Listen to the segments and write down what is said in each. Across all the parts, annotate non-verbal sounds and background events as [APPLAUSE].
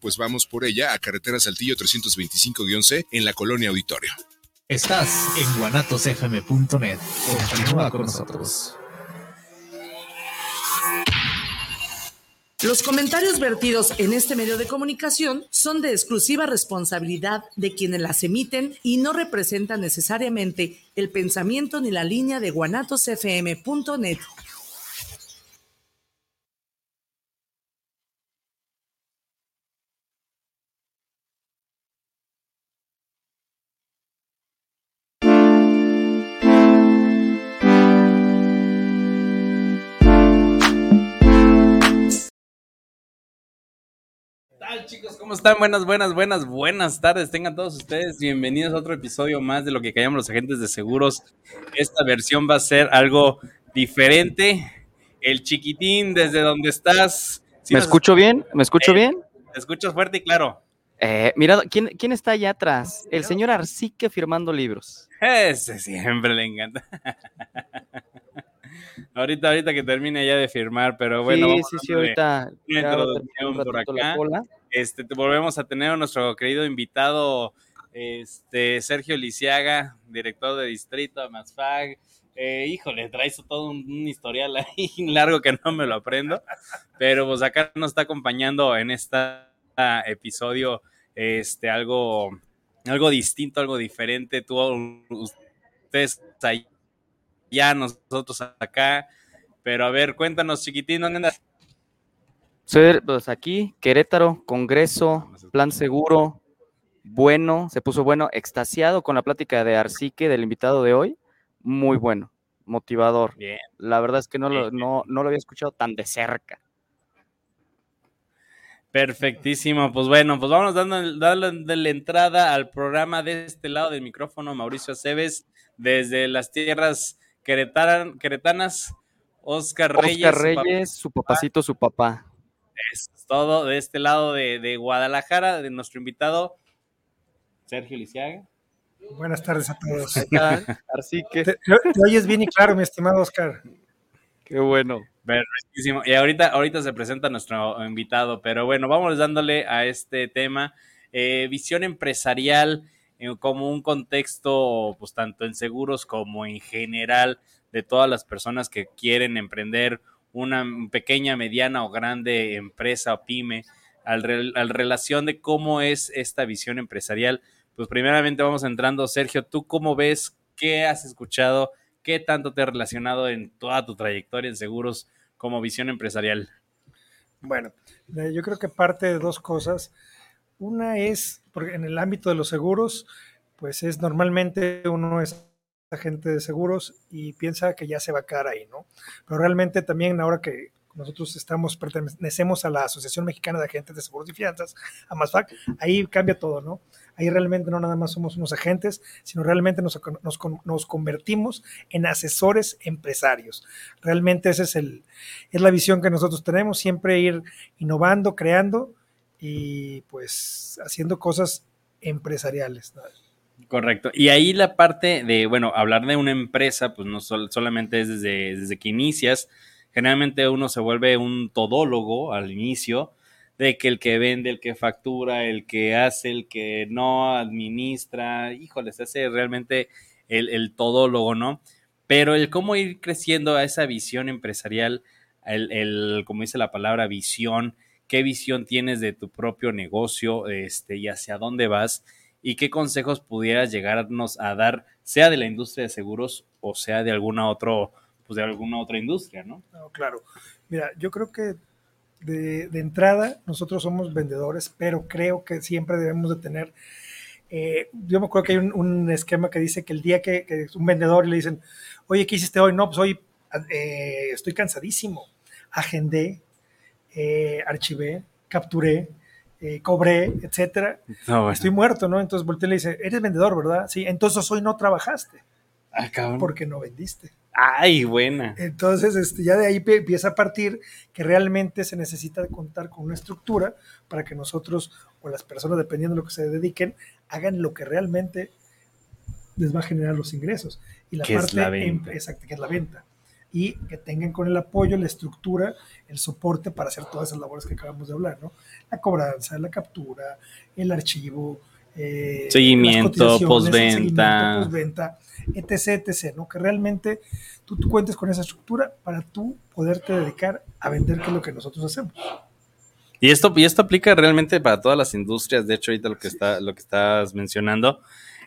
pues vamos por ella a Carretera Saltillo 325-C en la Colonia Auditorio. Estás en guanatosfm.net. Continúa con nosotros. Los comentarios vertidos en este medio de comunicación son de exclusiva responsabilidad de quienes las emiten y no representan necesariamente el pensamiento ni la línea de guanatosfm.net. chicos? ¿Cómo están? Buenas, buenas, buenas, buenas tardes. Tengan todos ustedes bienvenidos a otro episodio más de lo que callamos los agentes de seguros. Esta versión va a ser algo diferente. El chiquitín, desde donde estás. ¿Me escucho bien? ¿Me escucho Eh, bien? Te escuchas fuerte y claro. Eh, mira, ¿quién, ¿quién está allá atrás? El señor Arcique firmando libros. Ese siempre le encanta. [LAUGHS] ahorita, ahorita que termine ya de firmar, pero bueno. sí, sí, sí, ahorita. Una introducción un por acá. Este, te volvemos a tener a nuestro querido invitado, este, Sergio Lisiaga, director de Distrito, Amasfag. Eh, híjole, traes todo un, un historial [LAUGHS] ahí largo que no me lo aprendo, pero pues acá nos está acompañando en este episodio este, algo, algo distinto, algo diferente. Tú, ustedes allá, nosotros acá. Pero a ver, cuéntanos, chiquitín, ¿dónde andas? Pues aquí, Querétaro, Congreso, Plan Seguro, bueno, se puso bueno, extasiado con la plática de Arcique, del invitado de hoy. Muy bueno, motivador. Bien. La verdad es que no lo, no, no lo había escuchado tan de cerca. Perfectísimo, pues bueno, pues vamos dando, dando la entrada al programa de este lado del micrófono, Mauricio Aceves, desde las tierras queretaran- queretanas, Oscar Reyes, Oscar su papá, Reyes, su papacito, su papá. es todo de este lado de, de Guadalajara, de nuestro invitado, Sergio Lisiaga. Buenas tardes a todos. Está, Arcique, Te, te oyes bien y claro, mi estimado Oscar. qué bueno. Perfectísimo. Y ahorita, ahorita se presenta nuestro invitado, pero bueno, vamos dándole a este tema. Eh, visión empresarial eh, como un contexto, pues tanto en seguros como en general, de todas las personas que quieren emprender una pequeña, mediana o grande empresa o pyme, al, al relación de cómo es esta visión empresarial. Pues primeramente vamos entrando, Sergio, ¿tú cómo ves? ¿Qué has escuchado? ¿Qué tanto te ha relacionado en toda tu trayectoria en seguros como visión empresarial? Bueno, eh, yo creo que parte de dos cosas. Una es, porque en el ámbito de los seguros, pues es normalmente uno es agente de seguros y piensa que ya se va a quedar ahí, ¿no? Pero realmente también ahora que nosotros estamos, pertenecemos a la Asociación Mexicana de Agentes de Seguros y Fianzas, a MASFAC, ahí cambia todo, ¿no? Ahí realmente no nada más somos unos agentes, sino realmente nos, nos, nos convertimos en asesores empresarios. Realmente esa es, el, es la visión que nosotros tenemos, siempre ir innovando, creando y pues haciendo cosas empresariales. Correcto. Y ahí la parte de, bueno, hablar de una empresa, pues no sol- solamente es desde, desde que inicias. Generalmente uno se vuelve un todólogo al inicio, de que el que vende, el que factura, el que hace, el que no administra, híjole, se hace realmente el, el todólogo, ¿no? Pero el cómo ir creciendo a esa visión empresarial, el, el, como dice la palabra, visión, qué visión tienes de tu propio negocio este, y hacia dónde vas y qué consejos pudieras llegarnos a dar, sea de la industria de seguros o sea de alguna otro, pues de alguna otra industria, ¿no? No, claro. Mira, yo creo que de, entrada nosotros somos vendedores, pero creo que siempre debemos de tener, eh, yo me acuerdo que hay un, esquema que dice que el día que, que un vendedor le dicen, oye, ¿qué hiciste hoy? No, pues hoy eh, estoy cansadísimo, agendé, eh, archivé, capturé, eh, cobré, etcétera. No, bueno. Estoy muerto, ¿no? Entonces volteé y le dice, eres vendedor, ¿verdad? Sí, entonces hoy no trabajaste. Ah, cabrón. Porque no vendiste. Ay, buena. Entonces, este, ya de ahí empieza a partir que realmente se necesita contar con una estructura para que nosotros o las personas, dependiendo de lo que se dediquen, hagan lo que realmente les va a generar los ingresos. Y la ¿Qué parte es la venta? Exacto, que es la venta. Y que tengan con el apoyo, la estructura, el soporte para hacer todas esas labores que acabamos de hablar, ¿no? La cobranza, la captura, el archivo, eh, seguimiento, postventa, postventa, etc, etc, ¿no? Que realmente tú, tú, cuentes con esa estructura para tú poderte dedicar a vender, que es lo que nosotros hacemos. Y esto, y esto aplica realmente para todas las industrias, de hecho ahorita lo que, está, lo que estás mencionando,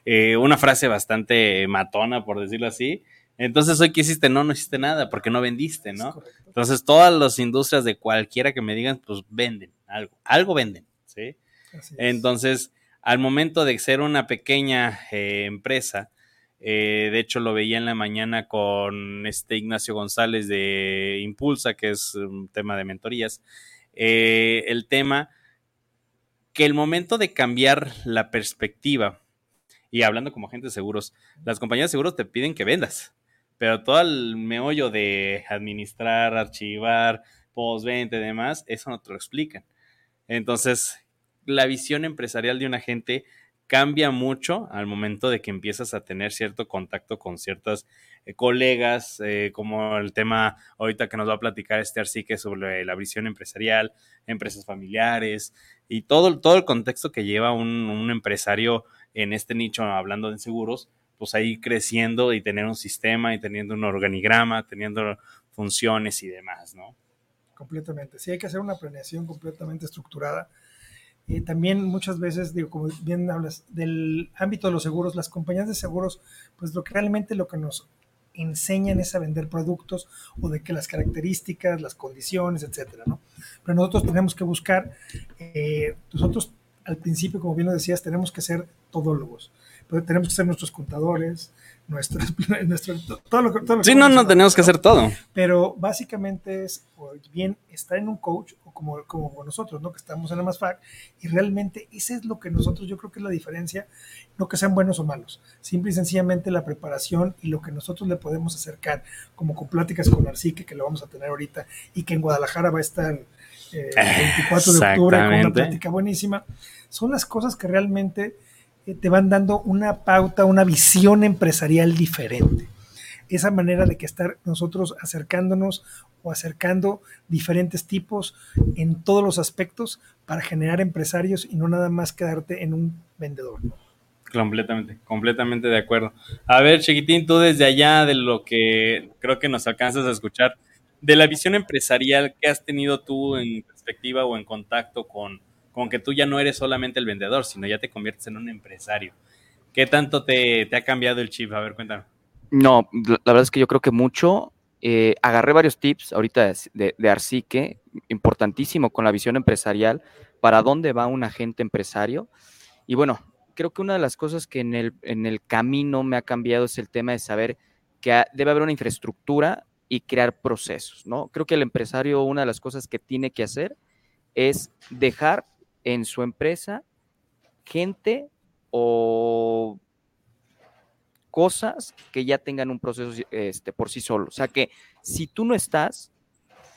eh, una frase bastante matona, por decirlo así, entonces, hoy que hiciste, no, no hiciste nada porque no vendiste, ¿no? Entonces, todas las industrias de cualquiera que me digan, pues venden algo, algo venden, ¿sí? Entonces, al momento de ser una pequeña eh, empresa, eh, de hecho lo veía en la mañana con este Ignacio González de Impulsa, que es un tema de mentorías, eh, el tema que el momento de cambiar la perspectiva, y hablando como agente de seguros, las compañías de seguros te piden que vendas pero todo el meollo de administrar, archivar, postventa y demás, eso no te lo explican. Entonces, la visión empresarial de un agente cambia mucho al momento de que empiezas a tener cierto contacto con ciertas eh, colegas, eh, como el tema ahorita que nos va a platicar este Arcique sobre la visión empresarial, empresas familiares y todo, todo el contexto que lleva un, un empresario en este nicho hablando de seguros, pues ahí creciendo y tener un sistema y teniendo un organigrama, teniendo funciones y demás, ¿no? Completamente. Sí, hay que hacer una planeación completamente estructurada. Y también muchas veces, digo, como bien hablas, del ámbito de los seguros, las compañías de seguros, pues lo que realmente lo que nos enseñan es a vender productos o de que las características, las condiciones, etcétera, ¿no? Pero nosotros tenemos que buscar, eh, nosotros al principio, como bien lo decías, tenemos que ser todólogos tenemos que ser nuestros contadores, nuestros, [LAUGHS] nuestro, todo lo, todo Sí, no, no tenemos que hacer todo. Pero básicamente es, bien, estar en un coach, o como, como nosotros, ¿no? Que estamos en la MASFAC, y realmente ese es lo que nosotros, yo creo que es la diferencia, no que sean buenos o malos, simple y sencillamente la preparación y lo que nosotros le podemos acercar, como con pláticas con Arcique, que lo vamos a tener ahorita, y que en Guadalajara va a estar eh, el 24 de octubre con una plática buenísima, son las cosas que realmente te van dando una pauta, una visión empresarial diferente. Esa manera de que estar nosotros acercándonos o acercando diferentes tipos en todos los aspectos para generar empresarios y no nada más quedarte en un vendedor. Completamente, completamente de acuerdo. A ver, Chiquitín, tú desde allá de lo que creo que nos alcanzas a escuchar, de la visión empresarial que has tenido tú en perspectiva o en contacto con, con que tú ya no eres solamente el vendedor, sino ya te conviertes en un empresario. ¿Qué tanto te, ha cambiado el chip? A ver, cuéntame. No, la verdad es que yo creo que mucho. Eh, agarré varios tips ahorita de, de, Arcique, importantísimo con la visión empresarial, para dónde va un agente empresario. Y bueno, creo que una de las cosas que en el, en el camino me ha cambiado es el tema de saber que debe haber una infraestructura y crear procesos, ¿no? Creo que el empresario, una de las cosas que tiene que hacer es dejar en su empresa gente o cosas que ya tengan un proceso este, por sí solo. O sea que si tú no estás,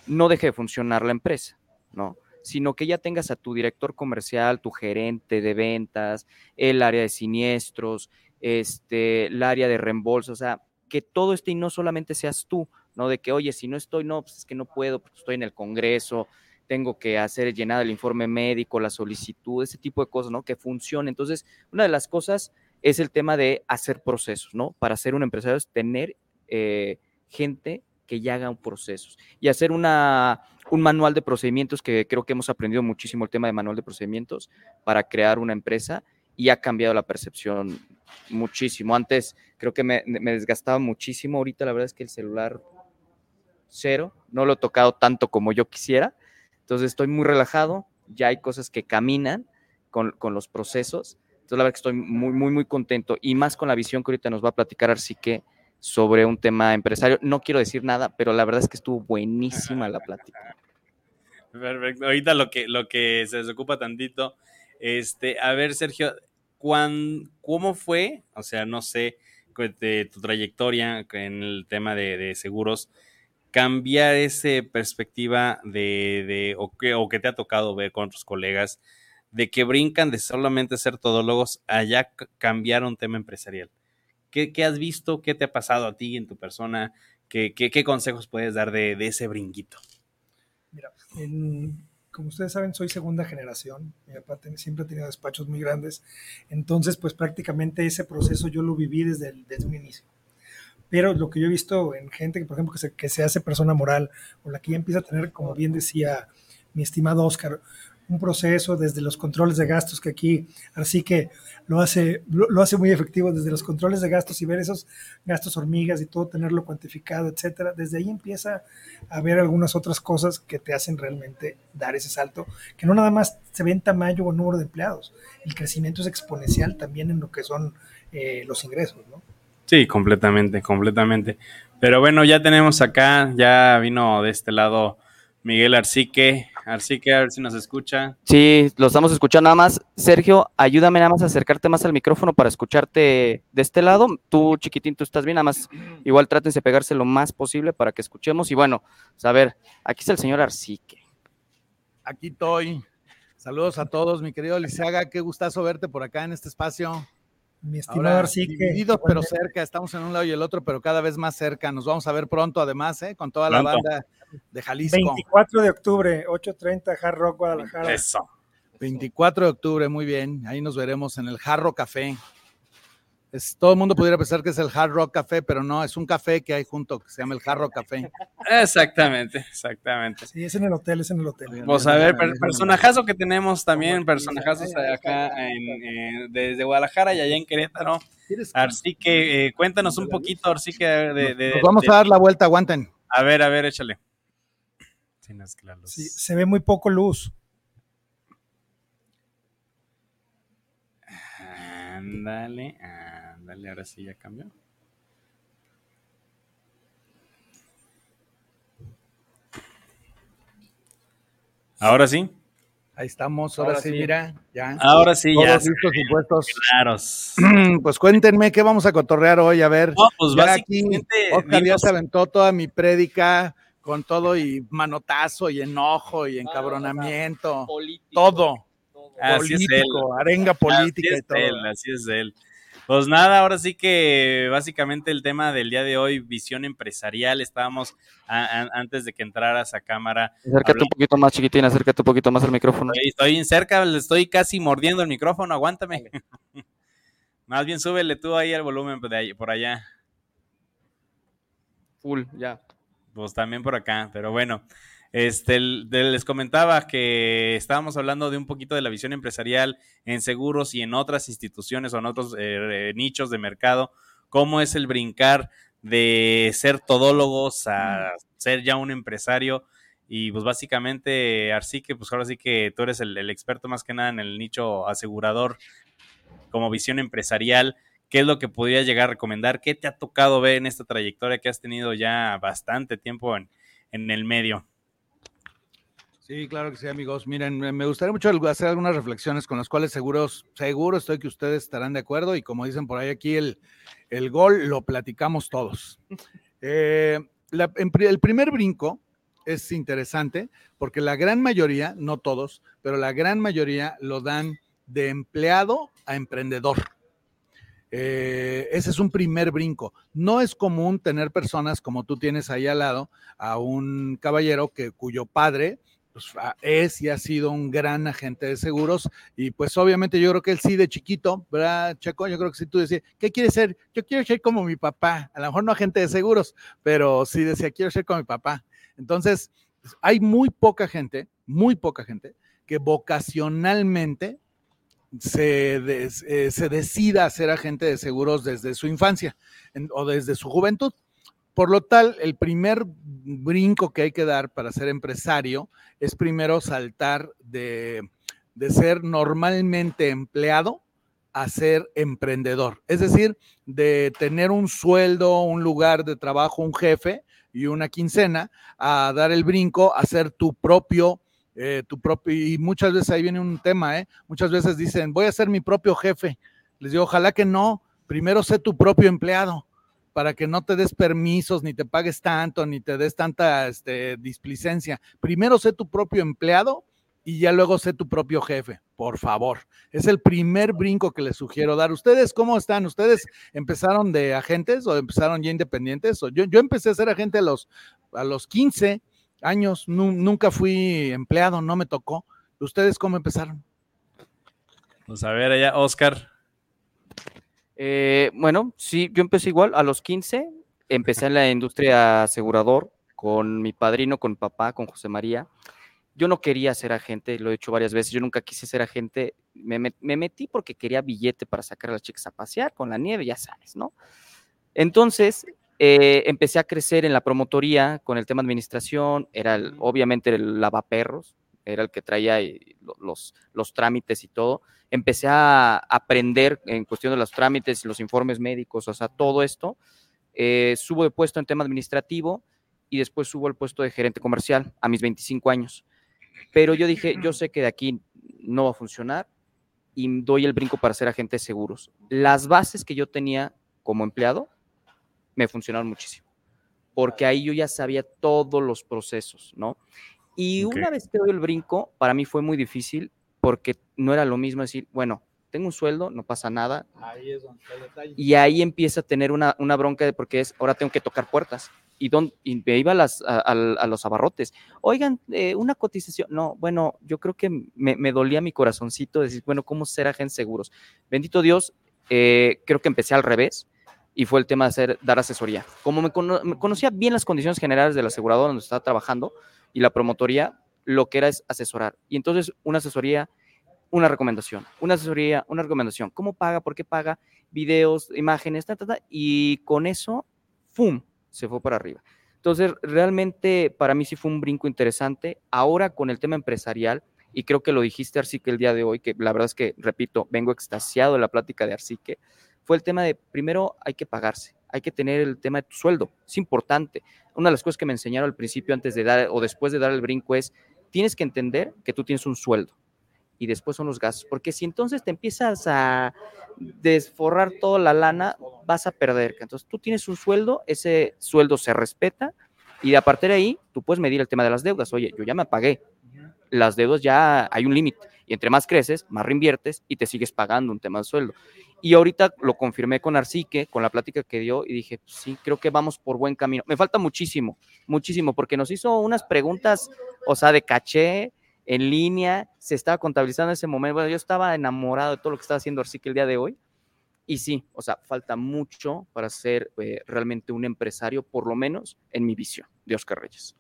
no deje de funcionar la empresa, ¿no? Sino que ya tengas a tu director comercial, tu gerente de ventas, el área de siniestros, este, el área de reembolso, o sea, que todo esté y no solamente seas tú, ¿no? De que, oye, si no estoy, no, pues es que no puedo, porque estoy en el Congreso, tengo que hacer llenar el informe médico, la solicitud, ese tipo de cosas, ¿no? Que funcione. Entonces, una de las cosas es el tema de hacer procesos, ¿no? Para ser un empresario es tener eh, gente que ya haga un procesos y hacer una, un manual de procedimientos que creo que hemos aprendido muchísimo el tema de manual de procedimientos para crear una empresa y ha cambiado la percepción muchísimo. Antes creo que me desgastaba muchísimo, ahorita la verdad es que el celular cero, no lo he tocado tanto como yo quisiera, entonces estoy muy relajado, ya hay cosas que caminan con, los procesos. Entonces la verdad que estoy muy, muy, muy contento y más con la visión que ahorita nos va a platicar así que sobre un tema empresario. No quiero decir nada, pero la verdad es que estuvo buenísima la plática. Perfecto. Ahorita lo que, lo que se desocupa tantito, este, a ver, Sergio, ¿cómo fue? O sea, no sé, de tu trayectoria en el tema de seguros, cambiar esa perspectiva de, o, que, o que te ha tocado ver con otros colegas, de que brincan de solamente ser todólogos a ya cambiar un tema empresarial. ¿Qué, has visto? ¿Qué te ha pasado a ti en tu persona? ¿Qué, qué, qué consejos puedes dar de, de ese brinquito? Mira, en, como ustedes saben, soy segunda generación. Mi papá siempre ha tenido despachos muy grandes. Entonces, pues prácticamente ese proceso yo lo viví desde, el, desde un inicio. Pero lo que yo he visto en gente que, por ejemplo, que se, que se hace persona moral o la que ya empieza a tener, como bien decía mi estimado Oscar, un proceso desde los controles de gastos que aquí, así que lo hace, lo, hace muy efectivo desde los controles de gastos y ver esos gastos hormigas y todo, tenerlo cuantificado, etcétera. Desde ahí empieza a ver algunas otras cosas que te hacen realmente dar ese salto, que no nada más se ve en tamaño o número de empleados, el crecimiento es exponencial también en lo que son eh, los ingresos, ¿no? Sí, completamente, completamente. Pero bueno, ya tenemos acá, ya vino de este lado Miguel Arcique. Arcique, a ver si nos escucha. Sí, lo estamos escuchando nada más. Sergio, ayúdame nada más a acercarte más al micrófono para escucharte de este lado. Tú, chiquitín, tú estás bien, nada más. Igual trátense de pegarse lo más posible para que escuchemos. Y bueno, a ver, aquí está el señor Arcique. Aquí estoy. Saludos a todos, mi querido Liceaga. Qué gustazo verte por acá en este espacio. Mi estimado Arcique. Divididos, pero cerca. Estamos en un lado y el otro, pero cada vez más cerca. Nos vamos a ver pronto, además, ¿eh? con toda Pronto. la banda de Jalisco. 24 de octubre, 8.30, Hard Rock, Guadalajara. Eso. 24 de octubre, muy bien. Ahí nos veremos en el Jarro Café. Es, todo el mundo pudiera pensar que es el Hard Rock Café, pero no, es un café que hay junto que se llama el Jarro Café. Exactamente, exactamente. Sí, es en el hotel, es en el hotel. Vamos a ver, per personajazo que tenemos también, personajazos acá en, en, desde Guadalajara y allá en Querétaro. Arcique, eh, cuéntanos un poquito, Arcique, de, de, Nos vamos de, a dar la vuelta, aguanten. A ver, a ver, échale. Que. Sí, se ve muy poco luz. Ándale, ándale, ahora sí ya cambió. Ahora sí. Ahí estamos, ahora, ahora sí, sí, mira, ya. Ahora sí, Todos ya. listos y puestos. Claros. [CLEARS THROAT] Pues cuéntenme qué vamos a cotorrear hoy, a ver. No, pues ya básicamente. aquí Oscar ya se aventó toda mi prédica con todo y manotazo y enojo y encabronamiento. todo. Así político, arenga política así y todo. Él, así es él. Pues nada, ahora sí que básicamente el tema del día de hoy, visión empresarial, estábamos a, a, antes de que entraras a cámara. Acércate hablando. un poquito más, chiquitín, acércate un poquito más al micrófono. Estoy, estoy cerca, le estoy casi mordiendo el micrófono, aguántame. [LAUGHS] más bien súbele tú ahí el volumen de ahí, por allá. Full, ya. Pues también por acá, pero bueno. Este, les comentaba que estábamos hablando de un poquito de la visión empresarial en seguros y en otras instituciones o en otros eh, nichos de mercado, cómo es el brincar de ser todólogos a ser ya un empresario. Y pues básicamente, Arcique, pues ahora sí que tú eres el, el experto más que nada en el nicho asegurador como visión empresarial. ¿Qué es lo que podría llegar a recomendar? ¿Qué te ha tocado ver en esta trayectoria que has tenido ya bastante tiempo en, en el medio? Sí, claro que sí, amigos. Miren, me gustaría mucho hacer algunas reflexiones con las cuales seguros, seguro estoy que ustedes estarán de acuerdo y como dicen por ahí aquí, el, el gol lo platicamos todos. [LAUGHS] Eh, la, el primer brinco es interesante porque la gran mayoría, no todos, pero la gran mayoría lo dan de empleado a emprendedor. Eh, ese es un primer brinco. No es común tener personas como tú tienes ahí al lado, a un caballero que, cuyo padre pues, es y ha sido un gran agente de seguros y pues obviamente yo creo que él sí de chiquito, ¿verdad, Checo? Yo creo que sí tú decías, ¿qué quieres ser? Yo quiero ser como mi papá, a lo mejor no agente de seguros, pero sí decía, quiero ser como mi papá. Entonces, hay muy poca gente, muy poca gente que vocacionalmente se, eh, decida a ser agente de seguros desde su infancia o desde su juventud. Por lo tal, el primer brinco que hay que dar para ser empresario es primero saltar de, de, ser normalmente empleado a ser emprendedor. Es decir, de tener un sueldo, un lugar de trabajo, un jefe y una quincena, a dar el brinco a ser tu propio, eh, tu propio, y muchas veces ahí viene un tema, ¿eh? Muchas veces dicen, voy a ser mi propio jefe. Les digo, ojalá que no, primero sé tu propio empleado para que no te des permisos, ni te pagues tanto, ni te des tanta este, displicencia. Primero sé tu propio empleado y ya luego sé tu propio jefe, por favor. Es el primer brinco que les sugiero dar. ¿Ustedes cómo están? ¿Ustedes empezaron de agentes o empezaron ya independientes? Yo, yo empecé a ser agente a los, a los 15 años, nunca fui empleado, no me tocó. ¿Ustedes cómo empezaron? Pues a ver, allá, Oscar. Eh, bueno, sí, yo empecé igual a los 15, empecé en la industria asegurador con mi padrino, con papá, con José María. Yo no quería ser agente, lo he dicho varias veces, yo nunca quise ser agente, me, metí porque quería billete para sacar a las chicas a pasear con la nieve, ya sabes, ¿no? Entonces, eh, empecé a crecer en la promotoría con el tema administración, era obviamente el lavaperros, era el que traía los, los trámites y todo. Empecé a aprender en cuestión de los trámites, los informes médicos, o sea, todo esto. Eh, subo de puesto en tema administrativo y después subo al puesto de gerente comercial a mis 25 años. Pero yo dije, yo sé que de aquí no va a funcionar y doy el brinco para ser agente de seguros. Las bases que yo tenía como empleado me funcionaron muchísimo, porque ahí yo ya sabía todos los procesos, ¿no? Y una vez que doy el brinco, para mí fue muy difícil porque no era lo mismo decir, bueno, tengo un sueldo, no pasa nada. Ahí es donde está el detalle. Y ahí empieza a tener una, una bronca de porque es, ahora tengo que tocar puertas. Y, don, me iba a, las, a, los abarrotes. Oigan, eh, una cotización. No, bueno, yo creo que me, me, dolía mi corazoncito decir, bueno, ¿cómo ser agente seguros? Bendito Dios, eh, creo que empecé al revés y fue el tema de hacer, dar asesoría. Como me, conocía bien las condiciones generales de la aseguradora donde estaba trabajando y la promotoría, lo que era es asesorar. Y entonces una asesoría, una recomendación, una asesoría, una recomendación. ¿Cómo paga? ¿Por qué paga? Videos, imágenes, ta, ta, ta, y con eso, ¡fum!, se fue para arriba. Entonces, realmente para mí sí fue un brinco interesante. Ahora con el tema empresarial, y creo que lo dijiste, Arcique, el día de hoy, que la verdad es que, repito, vengo extasiado de la plática de Arcique, fue el tema de, primero hay que pagarse, hay que tener el tema de tu sueldo, es importante. Una de las cosas que me enseñaron al principio, antes de dar o después de dar el brinco, es, tienes que entender que tú tienes un sueldo y después son los gastos, porque si entonces te empiezas a desforrar toda la lana, vas a perder. Entonces tú tienes un sueldo, ese sueldo se respeta y a partir de ahí tú puedes medir el tema de las deudas. Oye, yo ya me pagué, las deudas ya hay un límite y entre más creces, más reinviertes y te sigues pagando un tema de sueldo. Y ahorita lo confirmé con Arcique, con la plática que dio, y dije, pues sí, creo que vamos por buen camino. Me falta muchísimo, muchísimo, porque nos hizo unas preguntas, o sea, de caché, en línea, se estaba contabilizando en ese momento. Bueno, yo estaba enamorado de todo lo que estaba haciendo Arcique el día de hoy. Y sí, o sea, falta mucho para ser eh, realmente un empresario, por lo menos en mi visión de Oscar Reyes.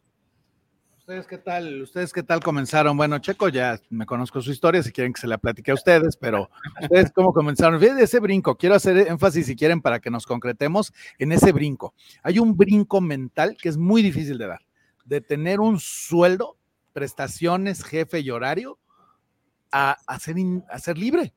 ¿Ustedes qué tal? ¿Ustedes qué tal comenzaron? Bueno, Checo ya me conozco su historia, si quieren que se la platique a ustedes, pero ¿ustedes cómo comenzaron? Fíjense ese brinco, quiero hacer énfasis si quieren para que nos concretemos en ese brinco. Hay un brinco mental que es muy difícil de dar, de tener un sueldo, prestaciones, jefe y horario, a, ser, libre.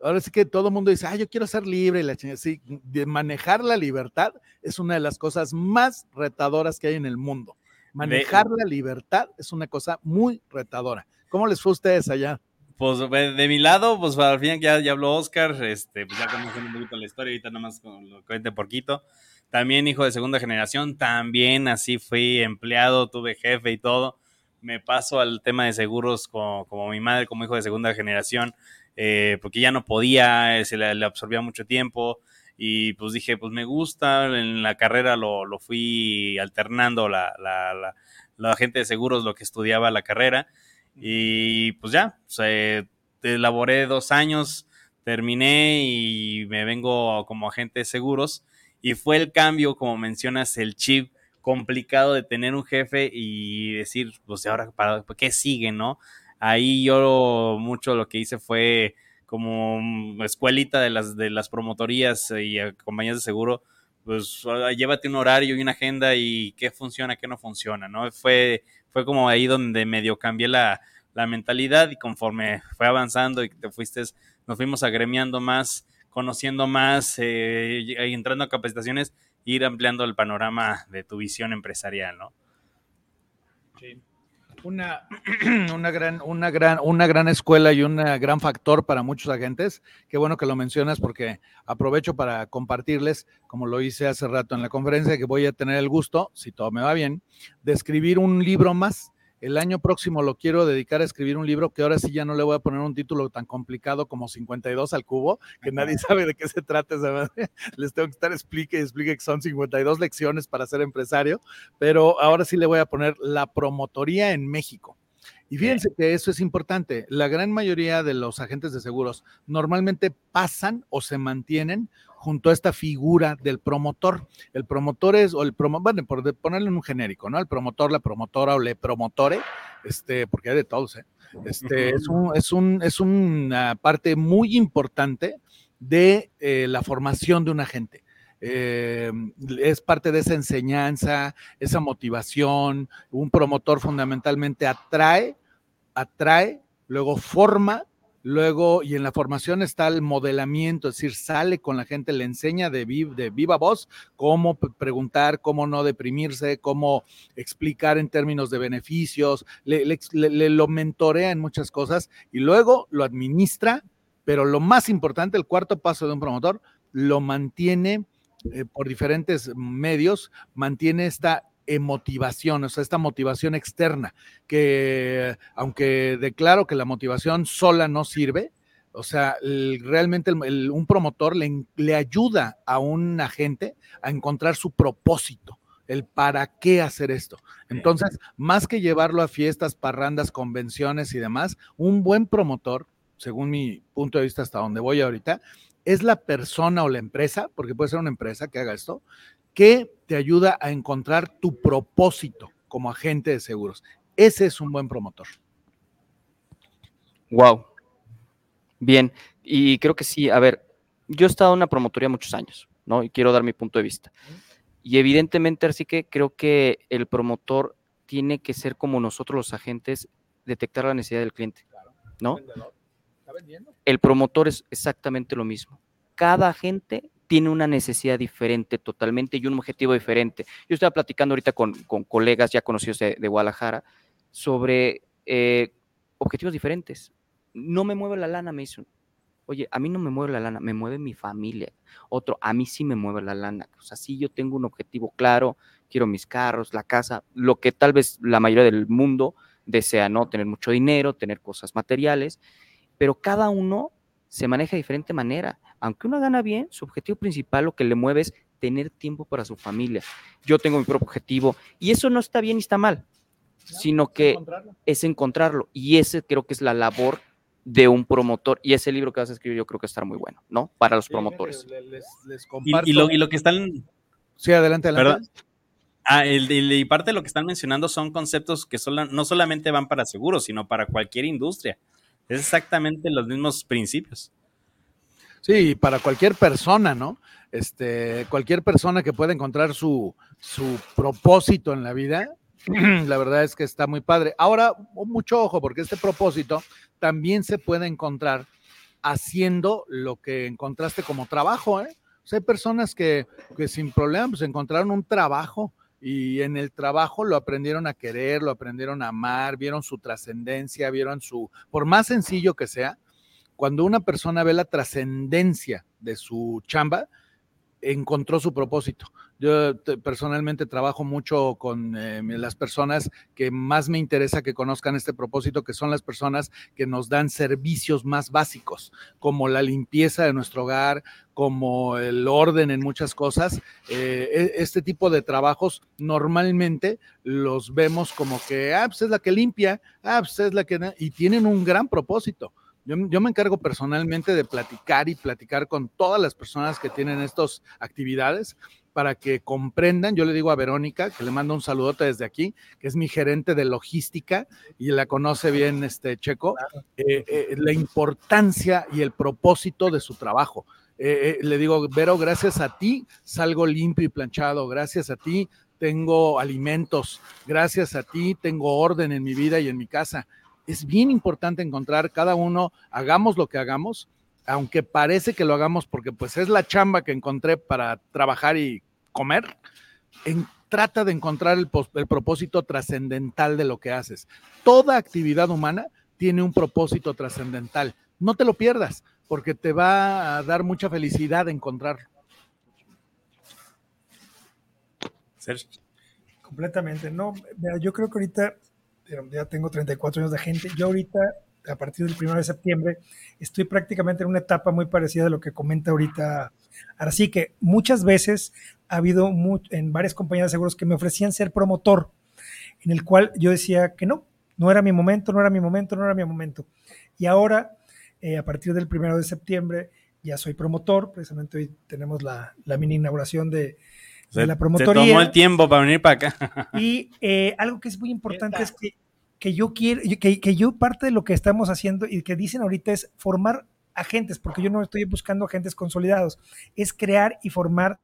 Ahora sí que todo el mundo dice, ah, yo quiero ser libre. Y la sí, de manejar la libertad es una de las cosas más retadoras que hay en el mundo Manejar la libertad es una cosa muy retadora. ¿Cómo les fue a ustedes allá? Pues de mi lado, pues al fin ya, ya habló Oscar, este, pues ya conocen un poquito la historia, ahorita nada más lo cuente poquito. También hijo de segunda generación, también así fui empleado, tuve jefe y todo. Me paso al tema de seguros como, como mi madre, como hijo de segunda generación, eh, porque ya no podía, se le absorbía mucho tiempo y pues dije, pues me gusta, en la carrera lo, lo fui alternando la, la, la, gente de seguros, lo que estudiaba la carrera, y pues ya, o elaboré dos años, terminé y me vengo como agente de seguros, y fue el cambio, como mencionas, el chip complicado de tener un jefe y decir, pues ahora, ¿para qué sigue, no? Ahí yo mucho lo que hice fue como escuelita de las, de las promotorías y compañías de seguro, pues ah, llévate un horario y una agenda y qué funciona, qué no funciona, ¿no? Fue, fue como ahí donde medio cambié la, mentalidad y conforme fue avanzando y te fuiste, nos fuimos agremiando más, conociendo más, eh, entrando a capacitaciones, ir ampliando el panorama de tu visión empresarial, ¿no? Sí una, [CLEARS THROAT] una, gran, una, gran, una gran escuela y un gran factor para muchos agentes. Qué bueno que lo mencionas porque aprovecho para compartirles, como lo hice hace rato en la conferencia, que voy a tener el gusto, si todo me va bien, de escribir un libro más el año próximo lo quiero dedicar a escribir un libro que ahora sí ya no le voy a poner un título tan complicado como 52 al cubo, que nadie [LAUGHS] sabe de qué se trata. [LAUGHS] Les tengo que estar explique y explique que son 52 lecciones para ser empresario, pero ahora sí le voy a poner la promotoría en México. Y fíjense que eso es importante. La gran mayoría de los agentes de seguros normalmente pasan o se mantienen junto a esta figura del promotor. El promotor es, o el promotor, bueno, por ponerle en un genérico, ¿no? El promotor, la promotora o le promotore, este, porque hay de todos, ¿eh? Este, es, un, es, un, es una parte muy importante de eh, la formación de un agente. Eh, es parte de esa enseñanza, esa motivación. Un promotor fundamentalmente atrae, atrae, luego forma Luego, y en la formación está el modelamiento, es decir, sale con la gente, le enseña de, de viva voz cómo preguntar, cómo no deprimirse, cómo explicar en términos de beneficios, le, lo mentorea en muchas cosas y luego lo administra, pero lo más importante, el cuarto paso de un promotor, lo mantiene eh, por diferentes medios, mantiene esta motivación, o sea, esta motivación externa, que aunque declaro que la motivación sola no sirve, o sea, realmente un promotor le, le, ayuda a un agente a encontrar su propósito, el para qué hacer esto. Entonces, más que llevarlo a fiestas, parrandas, convenciones y demás, un buen promotor, según mi punto de vista hasta donde voy ahorita, es la persona o la empresa, porque puede ser una empresa que haga esto, que te ayuda a encontrar tu propósito como agente de seguros. Ese es un buen promotor. Wow. Bien, y creo que sí, a ver, yo he estado en una promotoría muchos años, ¿no? Y quiero dar mi punto de vista. Y evidentemente, así que creo que el promotor tiene que ser como nosotros los agentes, detectar la necesidad del cliente, ¿no? El promotor es exactamente lo mismo. Cada agente tiene una necesidad diferente totalmente y un objetivo diferente. Yo estaba platicando ahorita con, colegas ya conocidos de, Guadalajara sobre eh, objetivos diferentes. No me mueve la lana, me dicen. Oye, a mí no me mueve la lana, me mueve mi familia. Otro, a mí sí me mueve la lana. O sea, sí yo tengo un objetivo claro, quiero mis carros, la casa, lo que tal vez la mayoría del mundo desea, ¿no? Tener mucho dinero, tener cosas materiales, pero cada uno se maneja de diferente manera aunque uno gana bien, su objetivo principal lo que le mueve es tener tiempo para su familia. Yo tengo mi propio objetivo y eso no está bien ni está mal, sino que es encontrarlo. Y ese creo que es la labor de un promotor. Y ese libro que vas a escribir yo creo que estará muy bueno, ¿no? Para los promotores. y, lo, que están... Sí, adelante, adelante. Ah, el, y parte de lo que están mencionando son conceptos que no solamente van para seguros, sino para cualquier industria. Es exactamente los mismos principios. Sí, para cualquier persona, ¿no? Este, cualquier persona que pueda encontrar su, su propósito en la vida, [CLEARS THROAT] la verdad es que está muy padre. Ahora, mucho ojo, porque este propósito también se puede encontrar haciendo lo que encontraste como trabajo, ¿eh? O sea, hay personas que, que sin problema pues encontraron un trabajo y en el trabajo lo aprendieron a querer, lo aprendieron a amar, vieron su trascendencia, vieron su, por más sencillo que sea, cuando una persona ve la trascendencia de su chamba, encontró su propósito. Yo personalmente trabajo mucho con eh, las personas que más me interesa que conozcan este propósito, que son las personas que nos dan servicios más básicos, como la limpieza de nuestro hogar, como el orden en muchas cosas. Eh, e, este tipo de trabajos normalmente los vemos como que, ah, pues es la que limpia, ah, pues es la que... y tienen un gran propósito. Yo, me encargo personalmente de platicar y platicar con todas las personas que tienen estas actividades para que comprendan. Yo le digo a Verónica, que le mando un saludote desde aquí, que es mi gerente de logística y la conoce bien este Checo, eh, eh, la importancia y el propósito de su trabajo. Eh, le digo, Vero, gracias a ti salgo limpio y planchado, gracias a ti tengo alimentos, gracias a ti tengo orden en mi vida y en mi casa es bien importante encontrar cada uno, hagamos lo que hagamos, aunque parece que lo hagamos porque pues es la chamba que encontré para trabajar y comer, trata de encontrar el, el propósito trascendental de lo que haces. Toda actividad humana tiene un propósito trascendental. No te lo pierdas, porque te va a dar mucha felicidad encontrarlo. Completamente, no, yo creo que ahorita ya tengo 34 años de gente. Yo ahorita, a partir del 1 de septiembre, estoy prácticamente en una etapa muy parecida a lo que comenta ahorita. Así que muchas veces ha habido en varias compañías de seguros que me ofrecían ser promotor, en el cual yo decía que no, no era mi momento, no era mi momento, no era mi momento. Y ahora, eh, a partir del 1 de septiembre, ya soy promotor, precisamente hoy tenemos la, la mini inauguración de, de la promotoría. Se tomó el tiempo para venir para acá. Y eh, algo que es muy importante es que, que yo quiero, que, que, yo parte de lo que estamos haciendo y que dicen ahorita es formar agentes, porque yo no estoy buscando agentes consolidados, es crear y formar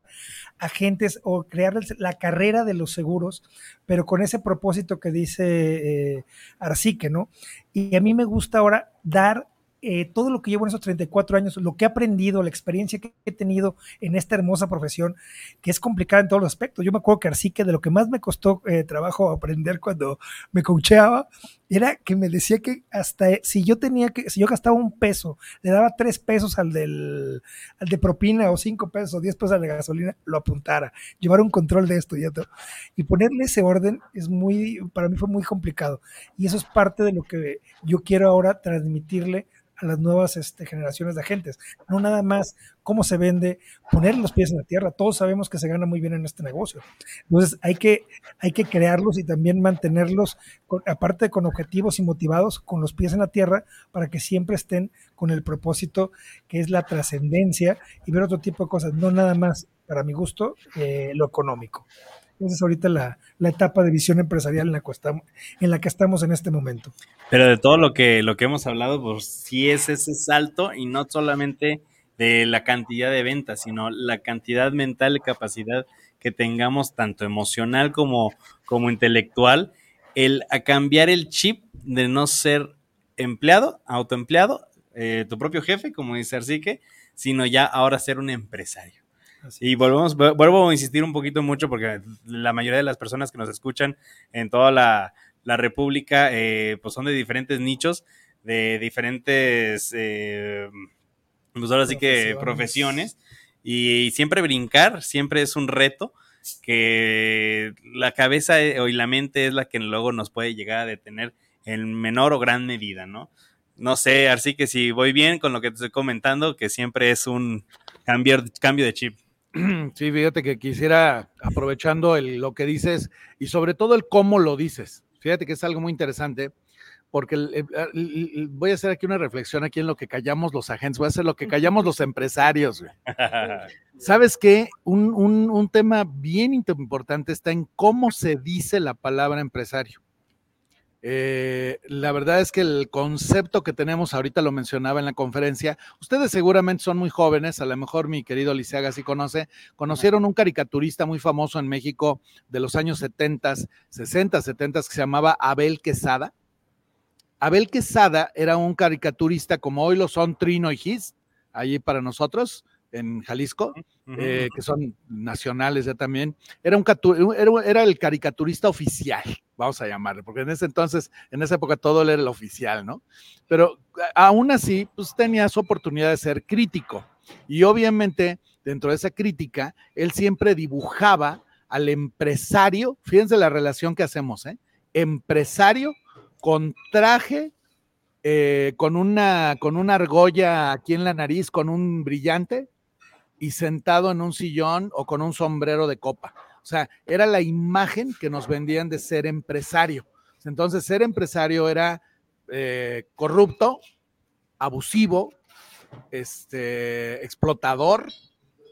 agentes o crear la carrera de los seguros, pero con ese propósito que dice eh, Arcique, ¿no? Y a mí me gusta ahora dar eh, todo lo que llevo en esos 34 años, lo que he aprendido, la experiencia que he tenido en esta hermosa profesión, que es complicada en todos los aspectos. Yo me acuerdo que así que de lo que más me costó eh, trabajo aprender cuando me coacheaba, era que me decía que hasta si yo tenía que, si yo gastaba un peso, le daba tres pesos al del al de propina o cinco pesos o diez pesos al de gasolina, lo apuntara, llevar un control de esto y todo. Y ponerle ese orden es muy, para mí fue muy complicado. Y eso es parte de lo que yo quiero ahora transmitirle a las nuevas este, generaciones de agentes. No nada más cómo se vende, poner los pies en la tierra. Todos sabemos que se gana muy bien en este negocio. Entonces hay que, hay que crearlos y también mantenerlos, aparte con objetivos y motivados, con los pies en la tierra, para que siempre estén con el propósito que es la trascendencia y ver otro tipo de cosas, no nada más, para mi gusto, eh, lo económico. Esa es ahorita la, etapa de visión empresarial en la, que estamos, en la que estamos en este momento. Pero de todo lo que, lo que hemos hablado, pues sí es ese salto y no solamente de la cantidad de ventas, sino la cantidad mental y capacidad que tengamos, tanto emocional como, como intelectual, el a cambiar el chip de no ser empleado, autoempleado, eh, tu propio jefe, como dice Arcique, sino ya ahora ser un empresario. Y volvemos, vuelvo a insistir un poquito mucho porque la mayoría de las personas que nos escuchan en toda la, República eh, pues son de diferentes nichos, de diferentes, eh, pues ahora sí que profesiones. Y, siempre brincar, siempre es un reto que la cabeza eh, y la mente es la que luego nos puede llegar a detener en menor o gran medida, ¿no? No sé, así que si voy bien con lo que te estoy comentando, que siempre es un cambio, cambio de chip. [CLEARS THROAT] Sí, fíjate que quisiera, aprovechando lo que dices y sobre todo el cómo lo dices, fíjate que es algo muy interesante, porque voy a hacer aquí una reflexión aquí en lo que callamos los agentes, voy a hacer lo que callamos los empresarios. [LAUGHS] ¿Sabes qué? Un, un tema bien importante está en cómo se dice la palabra empresario. Eh, la verdad es que el concepto que tenemos, ahorita lo mencionaba en la conferencia, ustedes seguramente son muy jóvenes, a lo mejor mi querido Liceaga sí conoce, conocieron un caricaturista muy famoso en México de los años 70, 60, 70 que se llamaba Abel Quesada. Abel Quesada era un caricaturista como hoy lo son Trino y Gis, allí para nosotros, en Jalisco, eh, que son nacionales ya también, era, un era, el caricaturista oficial, vamos a llamarle, porque en ese entonces, en esa época todo era el oficial, ¿no? Pero aún así, pues tenía su oportunidad de ser crítico. Y obviamente, dentro de esa crítica, él siempre dibujaba al empresario, fíjense la relación que hacemos, ¿eh? Empresario con traje eh, con, una, con una argolla aquí en la nariz, con un brillante, y sentado en un sillón o con un sombrero de copa. O sea, era la imagen que nos vendían de ser empresario. Entonces, ser empresario era eh, corrupto, abusivo, este, explotador,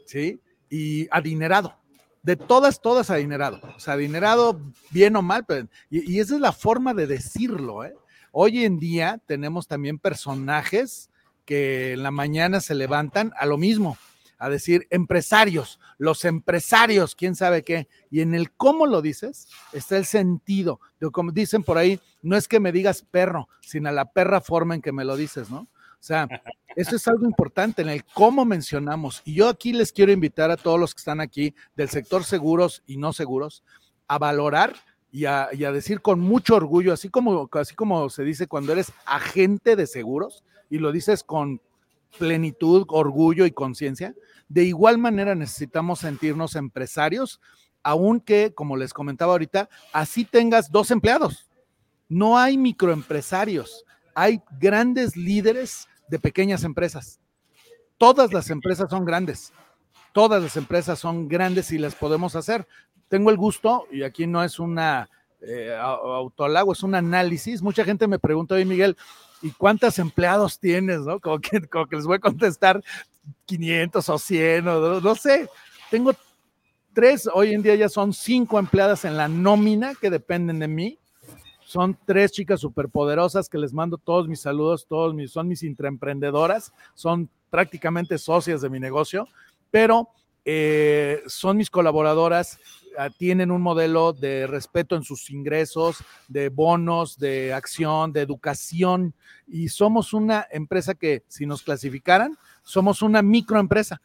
¿sí? Y adinerado. De todas, todas adinerado. O sea, adinerado bien o mal, pero, y, esa es la forma de decirlo, ¿eh? Hoy en día tenemos también personajes que en la mañana se levantan a lo mismo, a decir empresarios, los empresarios, quién sabe qué. Y en el cómo lo dices está el sentido. Como dicen por ahí, no es que me digas perro, sino la perra forma en que me lo dices, ¿no? O sea, [LAUGHS] eso es algo importante en el cómo mencionamos. Y yo aquí les quiero invitar a todos los que están aquí del sector seguros y no seguros a valorar y a, y a decir con mucho orgullo, así como, así como se dice cuando eres agente de seguros y lo dices con plenitud, orgullo y conciencia. De igual manera necesitamos sentirnos empresarios, aunque, como les comentaba ahorita, así tengas dos empleados. No hay microempresarios, hay grandes líderes de pequeñas empresas. Todas las empresas son grandes, todas las empresas son grandes y las podemos hacer. Tengo el gusto, y aquí no es una eh, es un análisis. Mucha gente me pregunta, oye Miguel, ¿y cuántos empleados tienes? ¿no? Como, que, les voy a contestar 500 o 100, o no sé. Tengo tres, hoy en día ya son cinco empleadas en la nómina que dependen de mí. Son tres chicas superpoderosas que les mando todos mis saludos, todos mis, son mis intraemprendedoras, son prácticamente socias de mi negocio, pero eh, son mis colaboradoras, tienen un modelo de respeto en sus ingresos, de bonos, de acción, de educación, y somos una empresa que si nos clasificaran, somos una microempresa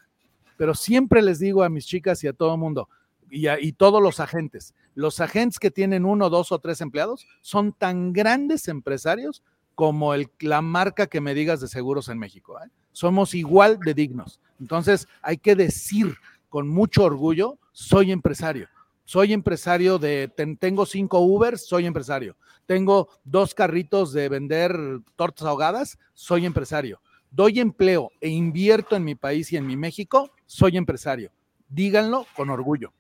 pero siempre les digo a mis chicas y a todo el mundo, y, a, y, todos los agentes, los agentes que tienen uno, dos o tres empleados son tan grandes empresarios como el, la marca que me digas de seguros en México. ¿eh? Somos igual de dignos. Entonces hay que decir con mucho orgullo, soy empresario. Soy empresario de, tengo cinco Ubers, soy empresario. Tengo dos carritos de vender tortas ahogadas, soy empresario doy empleo e invierto en mi país y en mi México, soy empresario. Díganlo con orgullo.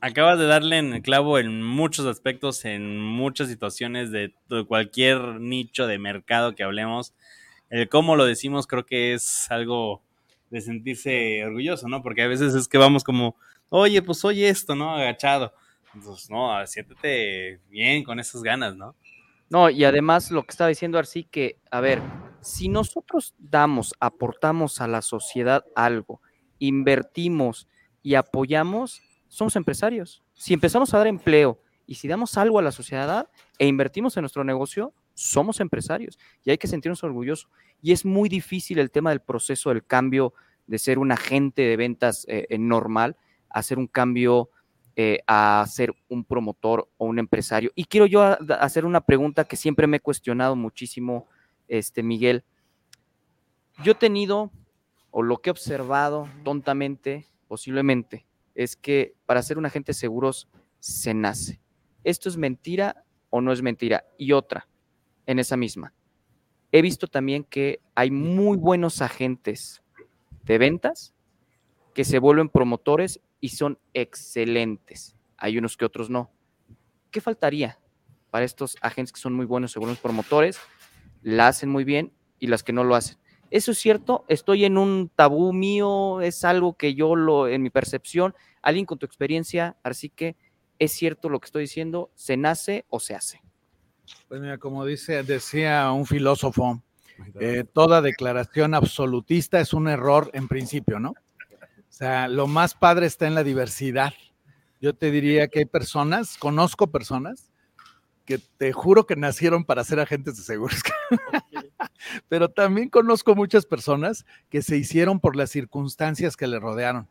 Acabas de darle en el clavo en muchos aspectos, en muchas situaciones de, cualquier nicho de mercado que hablemos. El cómo lo decimos creo que es algo de sentirse orgulloso, ¿no? Porque a veces es que vamos como, oye, pues oye esto, ¿no? Agachado. Entonces, no, siéntete bien con esas ganas, ¿no? No, y además lo que estaba diciendo Arcí, que, a ver, si nosotros damos, aportamos a la sociedad algo, invertimos y apoyamos, somos empresarios. Si empezamos a dar empleo y si damos algo a la sociedad e invertimos en nuestro negocio, somos empresarios y hay que sentirnos orgullosos. Y es muy difícil el tema del proceso del cambio de ser un agente de ventas eh, normal a ser un cambio eh, a ser un promotor o un empresario. Y quiero yo hacer una pregunta que siempre me he cuestionado muchísimo, este Miguel. Yo he tenido, o lo que he observado tontamente, posiblemente, es que para ser un agente de seguros se nace. ¿Esto es mentira o no es mentira? Y otra, en esa misma. He visto también que hay muy buenos agentes de ventas que se vuelven promotores y son excelentes. Hay unos que otros no. ¿Qué faltaría para estos agentes que son muy buenos según los promotores? La hacen muy bien y las que no lo hacen. Eso es cierto, estoy en un tabú mío, es algo que yo lo, en mi percepción, alguien con tu experiencia, así que es cierto lo que estoy diciendo, se nace o se hace. Pues mira, como dice, decía un filósofo, eh, toda declaración absolutista es un error en principio, ¿no? O sea, lo más padre está en la diversidad. Yo te diría que hay personas, conozco personas, que te juro que nacieron para ser agentes de seguros. [LAUGHS] Pero también conozco muchas personas que se hicieron por las circunstancias que le rodearon.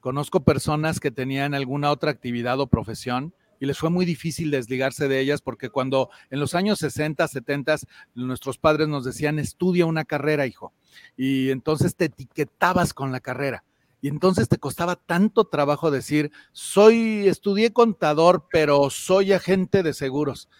Conozco personas que tenían alguna otra actividad o profesión y les fue muy difícil desligarse de ellas porque cuando en los años 60, 70, nuestros padres nos decían, estudia una carrera, hijo. Y entonces te etiquetabas con la carrera y entonces te costaba tanto trabajo decir, soy, estudié contador, pero soy agente de seguros.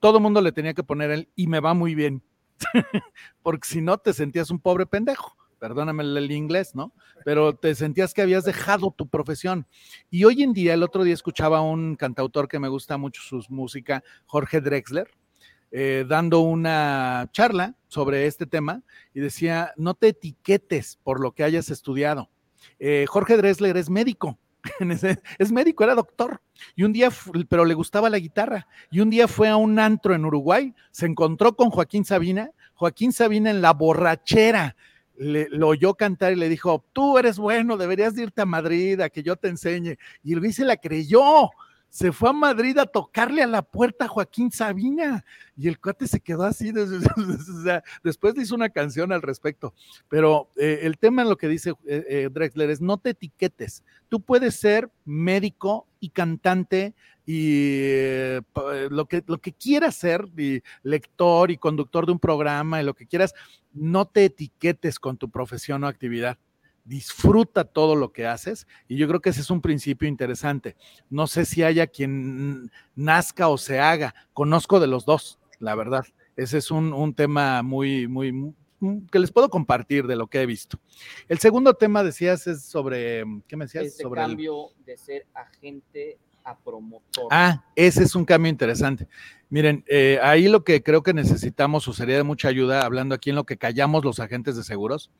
Todo mundo le tenía que poner el y me va muy bien, [LAUGHS] porque si no te sentías un pobre pendejo. Perdóname el inglés, ¿no? Pero te sentías que habías dejado tu profesión. Y hoy en día, el otro día escuchaba a un cantautor que me gusta mucho su música, Jorge Drexler, eh, dando una charla sobre este tema y decía, no te etiquetes por lo que hayas estudiado eh, Jorge Dressler es médico, [LAUGHS] es médico, era doctor. Y un día, pero le gustaba la guitarra. Y un día fue a un antro en Uruguay, se encontró con Joaquín Sabina. Joaquín Sabina en la borrachera le, lo oyó cantar y le dijo: Tú eres bueno, deberías irte a Madrid a que yo te enseñe. Y el se la creyó se fue a Madrid a tocarle a la puerta a Joaquín Sabina y el cuate se quedó así, [LAUGHS] después le hizo una canción al respecto, pero eh, el tema en lo que dice eh, eh, Drexler es no te etiquetes, tú puedes ser médico y cantante y lo, que, lo que quieras ser, lector y conductor de un programa y lo que quieras, no te etiquetes con tu profesión o actividad disfruta todo lo que haces y yo creo que ese es un principio interesante. No sé si haya quien nazca o se haga, conozco de los dos, la verdad. Ese es un, un tema muy, muy, que les puedo compartir de lo que he visto. El segundo tema, decías, es sobre, ¿qué me decías? Este sobre cambio de ser agente a promotor. Ah, ese es un cambio interesante. Miren, eh, ahí lo que creo que necesitamos o sería de mucha ayuda, hablando aquí en lo que callamos los agentes de seguros,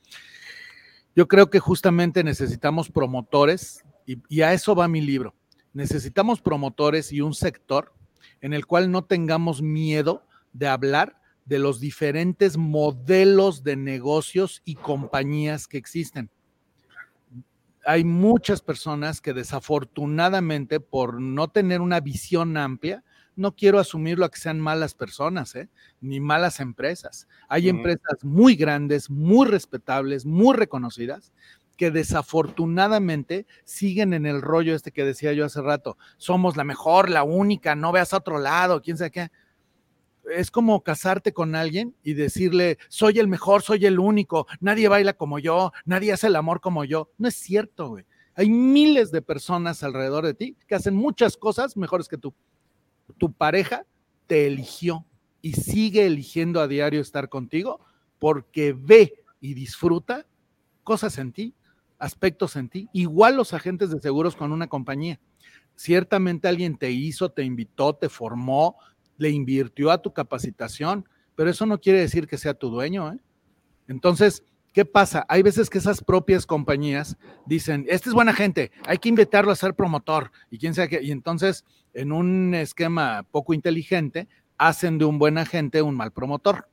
yo creo que justamente necesitamos promotores y, a eso va mi libro. Necesitamos promotores y un sector en el cual no tengamos miedo de hablar de los diferentes modelos de negocios y compañías que existen. Hay muchas personas que desafortunadamente por no tener una visión amplia, no quiero asumirlo a que sean malas personas, ¿eh? ni malas empresas. Hay empresas muy grandes, muy respetables, muy reconocidas, que desafortunadamente siguen en el rollo este que decía yo hace rato. Somos la mejor, la única, no veas a otro lado, quién sabe qué es como casarte con alguien y decirle, soy el mejor, soy el único, nadie baila como yo, nadie hace el amor como yo. No es cierto, güey. Hay miles de personas alrededor de ti que hacen muchas cosas mejores que tú. Tu pareja te eligió y sigue eligiendo a diario estar contigo porque ve y disfruta cosas en ti, aspectos en ti. Igual los agentes de seguros con una compañía. Ciertamente alguien te hizo, te invitó, te formó, le invirtió a tu capacitación, pero eso no quiere decir que sea tu dueño. ¿eh? Entonces, ¿qué pasa? Hay veces que esas propias compañías dicen, este es buena gente, hay que invitarlo a ser promotor y quién sabe qué. Y entonces, en un esquema poco inteligente, hacen de un buen agente un mal promotor.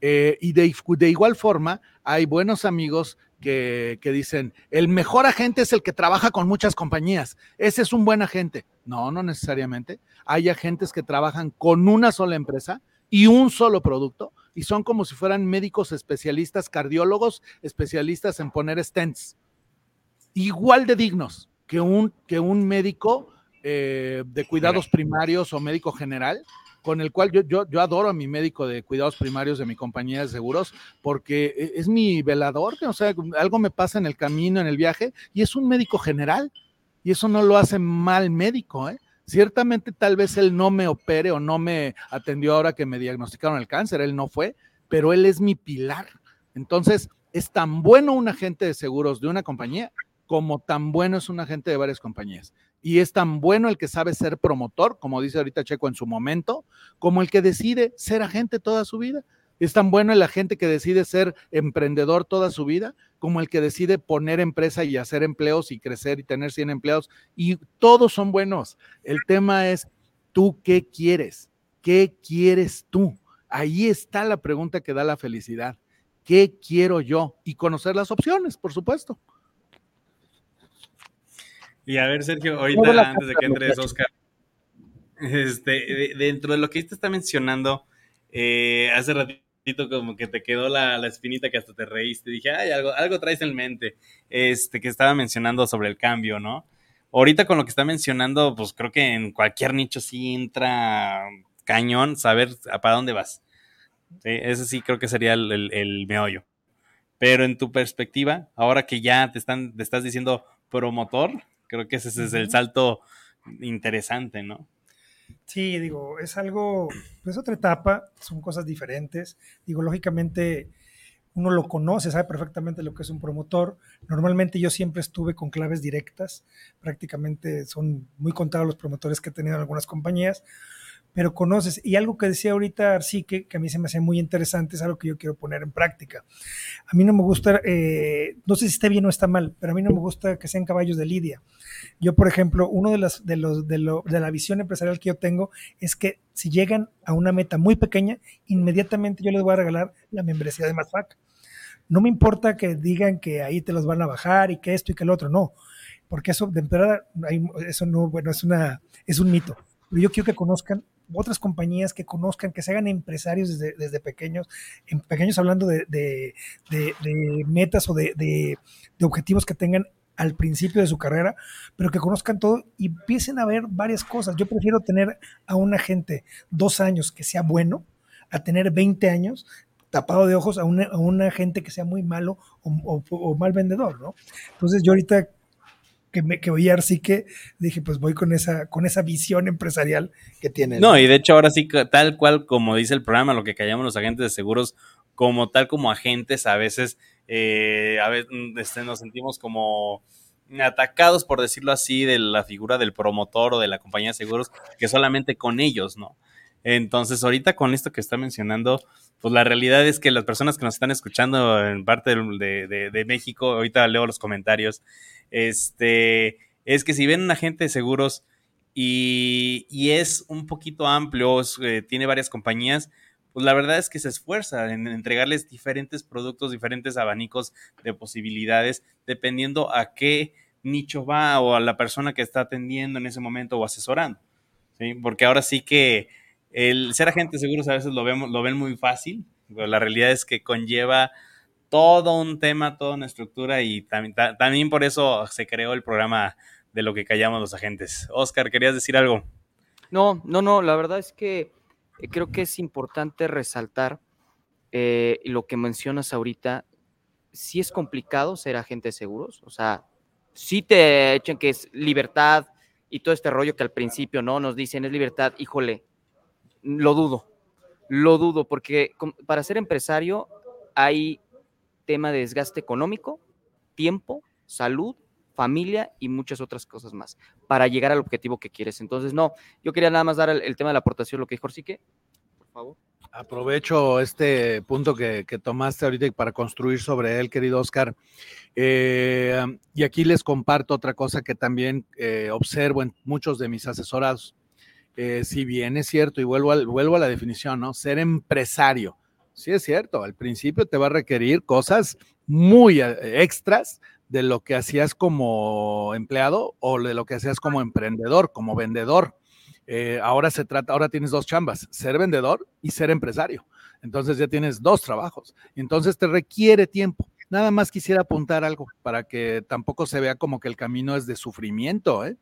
Eh, y de, igual forma, hay buenos amigos que, dicen, el mejor agente es el que trabaja con muchas compañías, ese es un buen agente. No, no necesariamente. Hay agentes que trabajan con una sola empresa y un solo producto y son como si fueran médicos especialistas, cardiólogos especialistas en poner stents. Igual de dignos que un, que un médico eh, de cuidados primarios o médico general, con el cual yo, yo, yo, adoro a mi médico de cuidados primarios de mi compañía de seguros, porque e, es mi velador, o sea, algo me pasa en el camino, en el viaje, y es un médico general, y eso no lo hace mal médico, ¿eh? Ciertamente tal vez él no me opere o no me atendió ahora que me diagnosticaron el cáncer, él no fue, pero él es mi pilar. Entonces, es tan bueno un agente de seguros de una compañía como tan bueno es un agente de varias compañías. Y es tan bueno el que sabe ser promotor, como dice ahorita Checo en su momento, como el que decide ser agente toda su vida. Es tan bueno el agente que decide ser emprendedor toda su vida, como el que decide poner empresa y hacer empleos y crecer y tener 100 empleados. Y todos son buenos. El tema es, ¿tú qué quieres? ¿Qué quieres tú? Ahí está la pregunta que da la felicidad. ¿Qué quiero yo? Y conocer las opciones, por supuesto. Y a ver, Sergio, ahorita antes de que entres, Oscar, este, dentro de lo que te está mencionando, eh, hace ratito como que te quedó la, la, espinita que hasta te reíste. Dije, ay, algo, algo traes en mente. Este, que estaba mencionando sobre el cambio, ¿no? Ahorita con lo que está mencionando, pues creo que en cualquier nicho sí entra cañón saber para dónde vas. ¿Sí? Ese sí creo que sería el, el, el, meollo. Pero en tu perspectiva, ahora que ya te, están, te estás diciendo promotor, creo que ese, ese es el salto interesante, ¿no? Sí, digo, es algo, es otra etapa, son cosas diferentes. Digo, lógicamente uno lo conoce, sabe perfectamente lo que es un promotor. Normalmente yo siempre estuve con claves directas, prácticamente son muy contados los promotores que he tenido en algunas compañías, pero conoces. Y algo que decía ahorita Arcique, que a mí se me hace muy interesante, es algo que yo quiero poner en práctica. A mí no me gusta, eh, no sé si está bien o está mal, pero a mí no me gusta que sean caballos de lidia. Yo, por ejemplo, uno de, las, de, los, de, lo, de la visión empresarial que yo tengo es que si llegan a una meta muy pequeña, inmediatamente yo les voy a regalar la membresía de MASFAC. No me importa que digan que ahí te los van a bajar y que esto y que el otro, no, porque eso de entrada, eso no, bueno, es, una, es un mito. Pero yo quiero que conozcan otras compañías que conozcan, que se hagan empresarios desde, desde pequeños, en pequeños hablando de, de, metas o de, objetivos que tengan al principio de su carrera, pero que conozcan todo y empiecen a ver varias cosas. Yo prefiero tener a un agente dos años que sea bueno, a tener 20 años tapado de ojos a una, a una gente que sea muy malo o mal vendedor, ¿no? Entonces yo ahorita que, me, que oí a Arcique, dije, pues voy con esa, con esa visión empresarial que tiene. No, y de hecho ahora sí, tal cual como dice el programa, lo que callamos los agentes de seguros, como tal como agentes, a veces, eh, a veces este, nos sentimos como atacados, por decirlo así, de la figura del promotor o de la compañía de seguros, que solamente con ellos, ¿no? Entonces, ahorita con esto que está mencionando, pues la realidad es que las personas que nos están escuchando en parte de, México, ahorita leo los comentarios, este, es que si ven un agente de seguros y, y es un poquito amplio, eh, tiene varias compañías, pues la verdad es que se esfuerza en entregarles diferentes productos, diferentes abanicos de posibilidades, dependiendo a qué nicho va o a la persona que está atendiendo en ese momento o asesorando. ¿sí? Porque ahora sí que el ser agente de seguros a veces lo, vemos, lo ven muy fácil, pero la realidad es que conlleva todo un tema, toda una estructura y también, ta- también por eso se creó el programa de lo que callamos los agentes. Oscar, ¿querías decir algo? No, no, no, la verdad es que eh, creo que es importante resaltar eh, lo que mencionas ahorita. Sí es complicado ser agente de seguros, o sea, sí te echan que es libertad y todo este rollo que al principio no nos dicen es libertad, híjole, lo dudo, lo dudo, porque para ser empresario hay tema de desgaste económico, tiempo, salud, familia y muchas otras cosas más para llegar al objetivo que quieres. Entonces, no, yo quería nada más dar el, tema de la aportación, lo que dijo Orsique, por favor. Aprovecho este punto que, que tomaste ahorita para construir sobre él, querido Oscar. Eh, y aquí les comparto otra cosa que también eh, observo en muchos de mis asesorados. Eh, si bien es cierto, y vuelvo, al- vuelvo a la definición, ¿no? Ser empresario. Sí es cierto, al principio te va a requerir cosas muy eh, extras de lo que hacías como empleado o de lo que hacías como emprendedor, como vendedor. Eh, ahora se trata, ahora tienes dos chambas, ser vendedor y ser empresario. Entonces ya tienes dos trabajos. Entonces te requiere tiempo. Nada más quisiera apuntar algo para que tampoco se vea como que el camino es de sufrimiento. ¿eh?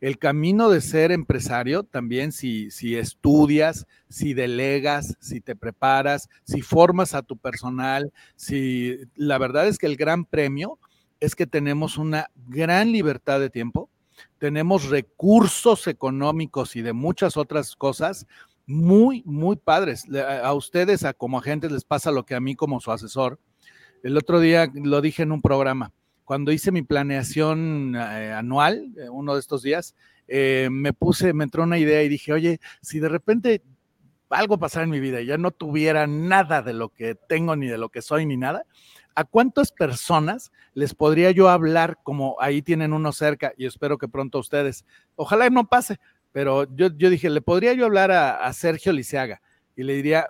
El camino de ser empresario también si, si estudias, si delegas, si te preparas, si formas a tu personal, si la verdad es que el gran premio es que tenemos una gran libertad de tiempo, tenemos recursos económicos y de muchas otras cosas muy, muy padres. A ustedes, a como agentes, les pasa lo que a mí como su asesor. El otro día lo dije en un programa, cuando hice mi planeación eh, anual, eh, uno de estos días, eh, me puse, me entró una idea y dije, oye, si de repente algo pasara en mi vida y ya no tuviera nada de lo que tengo, ni de lo que soy, ni nada, ¿a cuántas personas les podría yo hablar como ahí tienen uno cerca y espero que pronto ustedes, ojalá no pase, pero yo, yo dije, le podría yo hablar a, a Sergio Liceaga y le diría,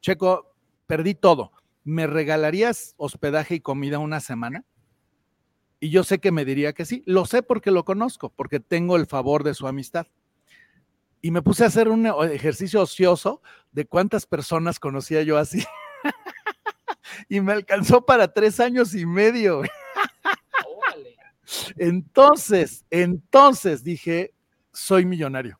Checo, perdí todo, ¿me regalarías hospedaje y comida una semana? Y yo sé que me diría que sí, lo sé porque lo conozco, porque tengo el favor de su amistad. Y me puse a hacer un ejercicio ocioso de cuántas personas conocía yo así. [LAUGHS] y me alcanzó para tres años y medio. Entonces, entonces dije, soy millonario.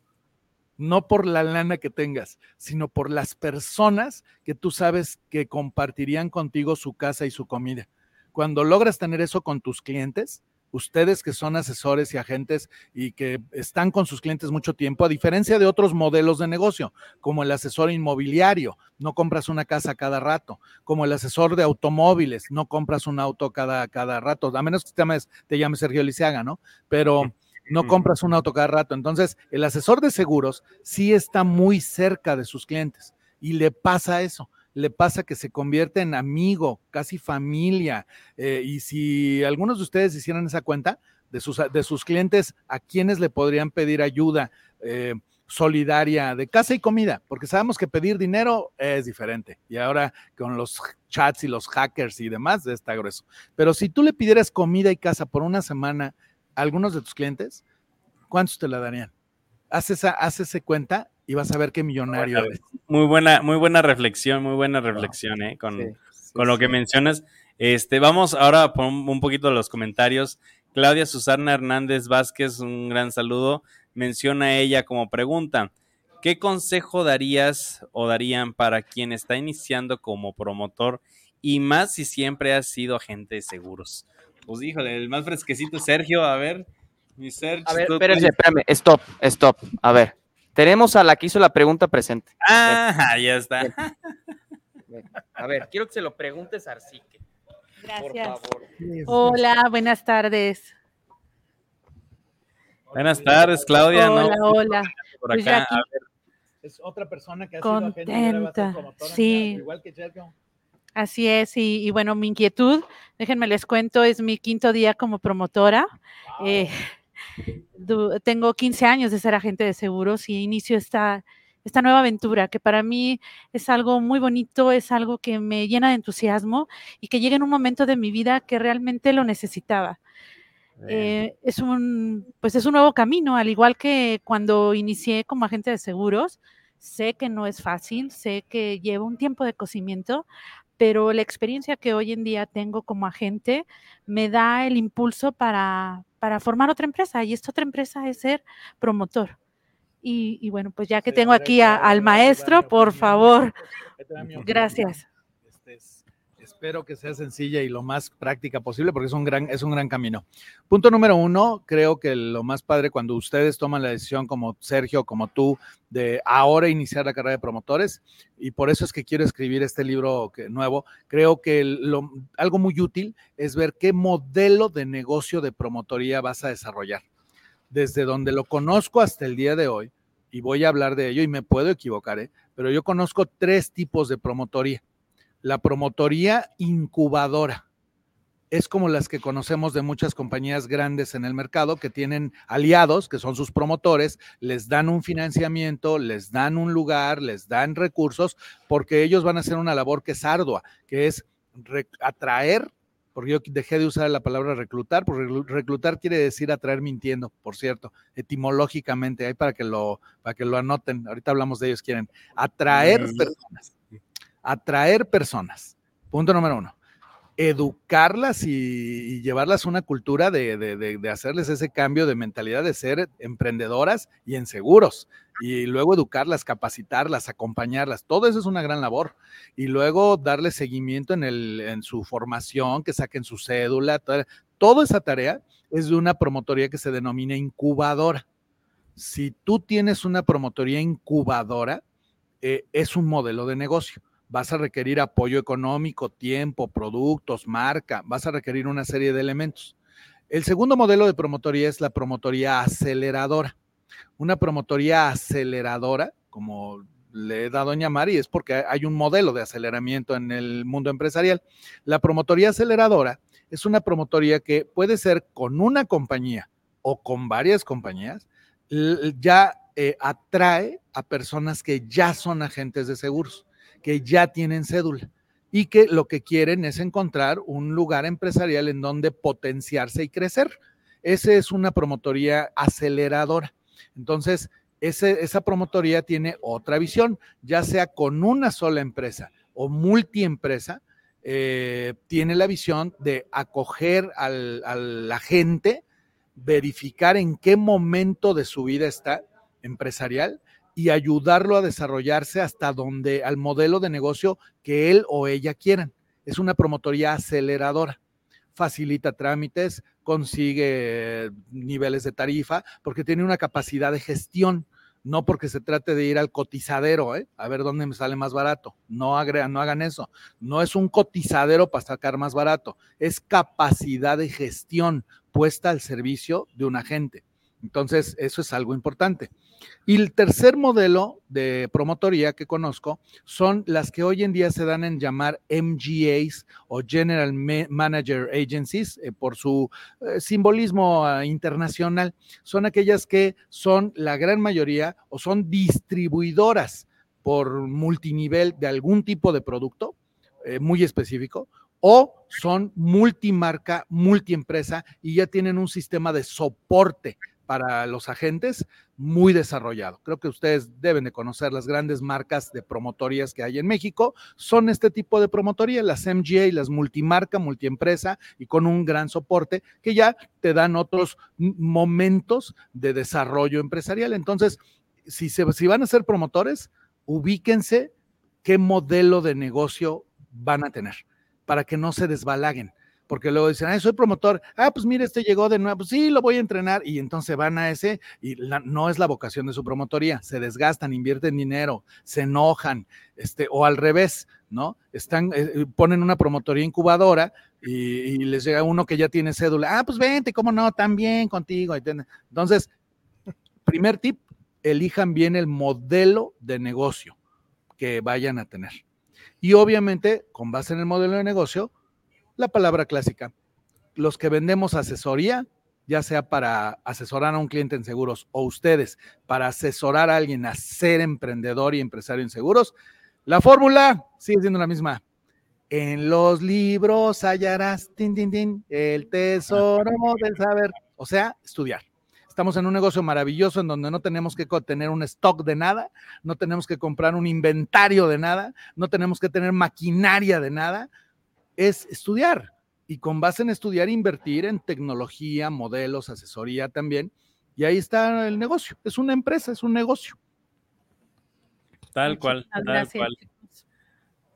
No por la lana que tengas, sino por las personas que tú sabes que compartirían contigo su casa y su comida. Cuando logras tener eso con tus clientes, ustedes que son asesores y agentes y que están con sus clientes mucho tiempo, a diferencia de otros modelos de negocio, como el asesor inmobiliario, no compras una casa cada rato, como el asesor de automóviles, no compras un auto cada, cada rato, a menos que te llames, te llames Sergio Liceaga, ¿no? Pero no compras un auto cada rato. Entonces, el asesor de seguros sí está muy cerca de sus clientes y le pasa eso le pasa que se convierte en amigo, casi familia. Eh, y si algunos de ustedes hicieran esa cuenta de sus, de sus clientes, ¿a quienes le podrían pedir ayuda eh, solidaria de casa y comida? Porque sabemos que pedir dinero es diferente. Y ahora con los chats y los hackers y demás está grueso. Pero si tú le pidieras comida y casa por una semana a algunos de tus clientes, ¿cuántos te la darían? Haz esa, haz cuenta y vas a ver qué millonario Bueno, eres. Muy buena, muy buena reflexión, muy buena reflexión, ¿eh? Con, Sí, sí, con lo sí. que mencionas. Este, vamos ahora por un, un poquito de los comentarios. Claudia Susana Hernández Vázquez, un gran saludo. Menciona ella como pregunta: ¿qué consejo darías o darían para quien está iniciando como promotor y más si siempre has sido agente de seguros? Pues híjole, el más fresquecito, Sergio, a ver, mi Sergio. A ver, espérame, espérame, stop, stop, a ver. Tenemos a la que hizo la pregunta presente. Ah, ya está. A ver, quiero que se lo preguntes a Arcique. Gracias. Por favor. Hola, buenas tardes. Buenas tardes, Claudia. Hola, ¿no? hola. Por Pues acá. ya aquí- A ver, Es otra persona que ha sido agente Contenta, sí. Igual que Sergio. Así es, y, y bueno, mi inquietud, déjenme les cuento, es mi quinto día como promotora. Eh, du- tengo 15 años de ser agente de seguros y inicio esta, esta nueva aventura que para mí es algo muy bonito, es algo que me llena de entusiasmo y que llega en un momento de mi vida que realmente lo necesitaba. Eh, es un pues es un nuevo camino, al igual que cuando inicié como agente de seguros. Sé que no es fácil, sé que lleva un tiempo de cocimiento, pero la experiencia que hoy en día tengo como agente me da el impulso para, para formar otra empresa y esta otra empresa es ser promotor. Y, y bueno, pues ya que tengo aquí a- al maestro, por favor, gracias. Es- espero que sea sencilla y lo más práctica posible porque es un gran, es un gran camino. Punto número uno, creo que lo más padre cuando ustedes toman la decisión como Sergio, como tú, de ahora iniciar la carrera de promotores, y por eso es que quiero escribir este libro nuevo, creo que algo muy útil es ver qué modelo de negocio de promotoría vas a desarrollar. Desde donde lo conozco hasta el día de hoy, y voy a hablar de ello y me puedo equivocar, ¿eh? pero yo conozco tres tipos de promotoría la promotoría incubadora. Es como las que conocemos de muchas compañías grandes en el mercado que tienen aliados, que son sus promotores, les dan un financiamiento, les dan un lugar, les dan recursos, porque ellos van a hacer una labor que es ardua, que es atraer, porque yo dejé de usar la palabra reclutar, porque reclu- reclutar quiere decir atraer mintiendo, por cierto, etimológicamente, ahí para que lo, para que lo anoten, ahorita hablamos de ellos, quieren atraer Mm. personas atraer personas. Punto número uno. Educarlas y, llevarlas a una cultura de, de- de- hacerles ese cambio de mentalidad de ser emprendedoras y en seguros. Y luego educarlas, capacitarlas, acompañarlas. Todo eso es una gran labor. Y luego darles seguimiento en, el, en su formación, que saquen su cédula. Toda, toda esa tarea es de una promotoría que se denomina incubadora. Si tú tienes una promotoría incubadora, eh, es un modelo de negocio vas a requerir apoyo económico, tiempo, productos, marca, vas a requerir una serie de elementos. El segundo modelo de promotoría es la promotoría aceleradora. Una promotoría aceleradora, como le he dado en llamar, y es porque hay un modelo de aceleramiento en el mundo empresarial. La promotoría aceleradora es una promotoría que puede ser con una compañía o con varias compañías, ya eh, atrae a personas que ya son agentes de seguros que ya tienen cédula y que lo que quieren es encontrar un lugar empresarial en donde potenciarse y crecer. Esa es una promotoría aceleradora. Entonces, ese, esa promotoría tiene otra visión, ya sea con una sola empresa o multiempresa, eh, tiene la visión de acoger al, a la gente, verificar en qué momento de su vida está empresarial y ayudarlo a desarrollarse hasta donde al modelo de negocio que él o ella quieran. Es una promotoría aceleradora. Facilita trámites, consigue niveles de tarifa, porque tiene una capacidad de gestión, no porque se trate de ir al cotizadero, ¿eh? a ver dónde me sale más barato. No, agregan, no hagan eso. No es un cotizadero para sacar más barato, es capacidad de gestión puesta al servicio de un agente. Entonces, eso es algo importante. Y el tercer modelo de promotoría que conozco son las que hoy en día se dan en llamar MGAs o General Ma- Manager Agencies eh, por su eh, simbolismo eh, internacional. Son aquellas que son la gran mayoría o son distribuidoras por multinivel de algún tipo de producto eh, muy específico o son multimarca, multiempresa y ya tienen un sistema de soporte para los agentes muy desarrollado. Creo que ustedes deben de conocer las grandes marcas de promotorías que hay en México. Son este tipo de promotoría, las MGA, las multimarca, multiempresa y con un gran soporte que ya te dan otros momentos de desarrollo empresarial. Entonces, si, se, si van a ser promotores, ubíquense qué modelo de negocio van a tener para que no se desbalaguen. Porque luego dicen, ah, soy promotor, ah, pues mire, este llegó de nuevo, pues sí, lo voy a entrenar, y entonces van a ese, y no es la vocación de su promotoría, se desgastan, invierten dinero, se enojan, este, o al revés, ¿no? Están, eh, eh, ponen una promotoría incubadora y, les llega uno que ya tiene cédula, ah, pues vente, ¿cómo no? También contigo. Entonces, primer tip, elijan bien el modelo de negocio que vayan a tener. Y obviamente, con base en el modelo de negocio, la palabra clásica. Los que vendemos asesoría, ya sea para asesorar a un cliente en seguros o ustedes para asesorar a alguien a ser emprendedor y empresario en seguros, la fórmula sigue siendo la misma. En los libros hallarás tin, el tesoro del saber, o sea, estudiar. Estamos en un negocio maravilloso en donde no tenemos que tener un stock de nada, no tenemos que comprar un inventario de nada, no tenemos que tener maquinaria de nada. Es estudiar y con base en estudiar, invertir en tecnología, modelos, asesoría también. Y ahí está el negocio. Es una empresa, es un negocio. Tal cual, tal cual.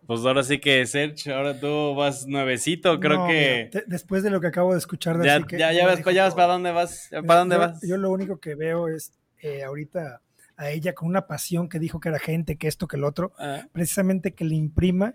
Pues ahora sí que, Sergio, ahora tú vas nuevecito, creo que... después de lo que acabo de escuchar de ya, ya, ya, ves, ya ves para dónde vas, para dónde yo, vas. Yo lo único que veo es eh, ahorita a ella con una pasión que dijo que era gente, que esto, que el otro, ah. precisamente que le imprima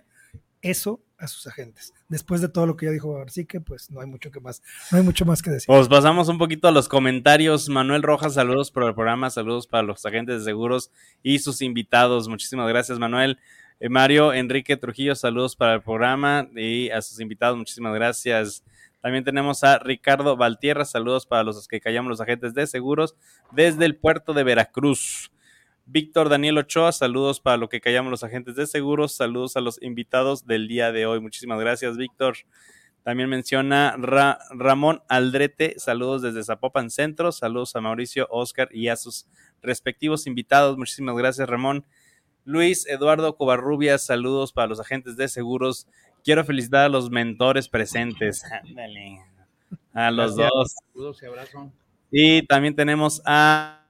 eso a sus agentes. Después de todo lo que ya dijo así que pues no hay mucho que más, no hay mucho más que decir. Pues pasamos un poquito a los comentarios. Manuel Rojas, saludos por el programa, saludos para los agentes de seguros y sus invitados. Muchísimas gracias, Manuel. Eh, Mario Enrique Trujillo, saludos para el programa y a sus invitados, muchísimas gracias. También tenemos a Ricardo Valtierra, saludos para los que callamos los agentes de seguros desde el puerto de Veracruz. Víctor Daniel Ochoa, saludos para lo que callamos los agentes de seguros, saludos a los invitados del día de hoy. Muchísimas gracias, Víctor. También menciona Ramón Aldrete, saludos desde Zapopan Centro, saludos a Mauricio, Oscar y a sus respectivos invitados. Muchísimas gracias, Ramón. Luis Eduardo Covarrubias, saludos para los agentes de seguros. Quiero felicitar a los mentores presentes. [LAUGHS] A los dos. Saludos y abrazo. Y también tenemos a,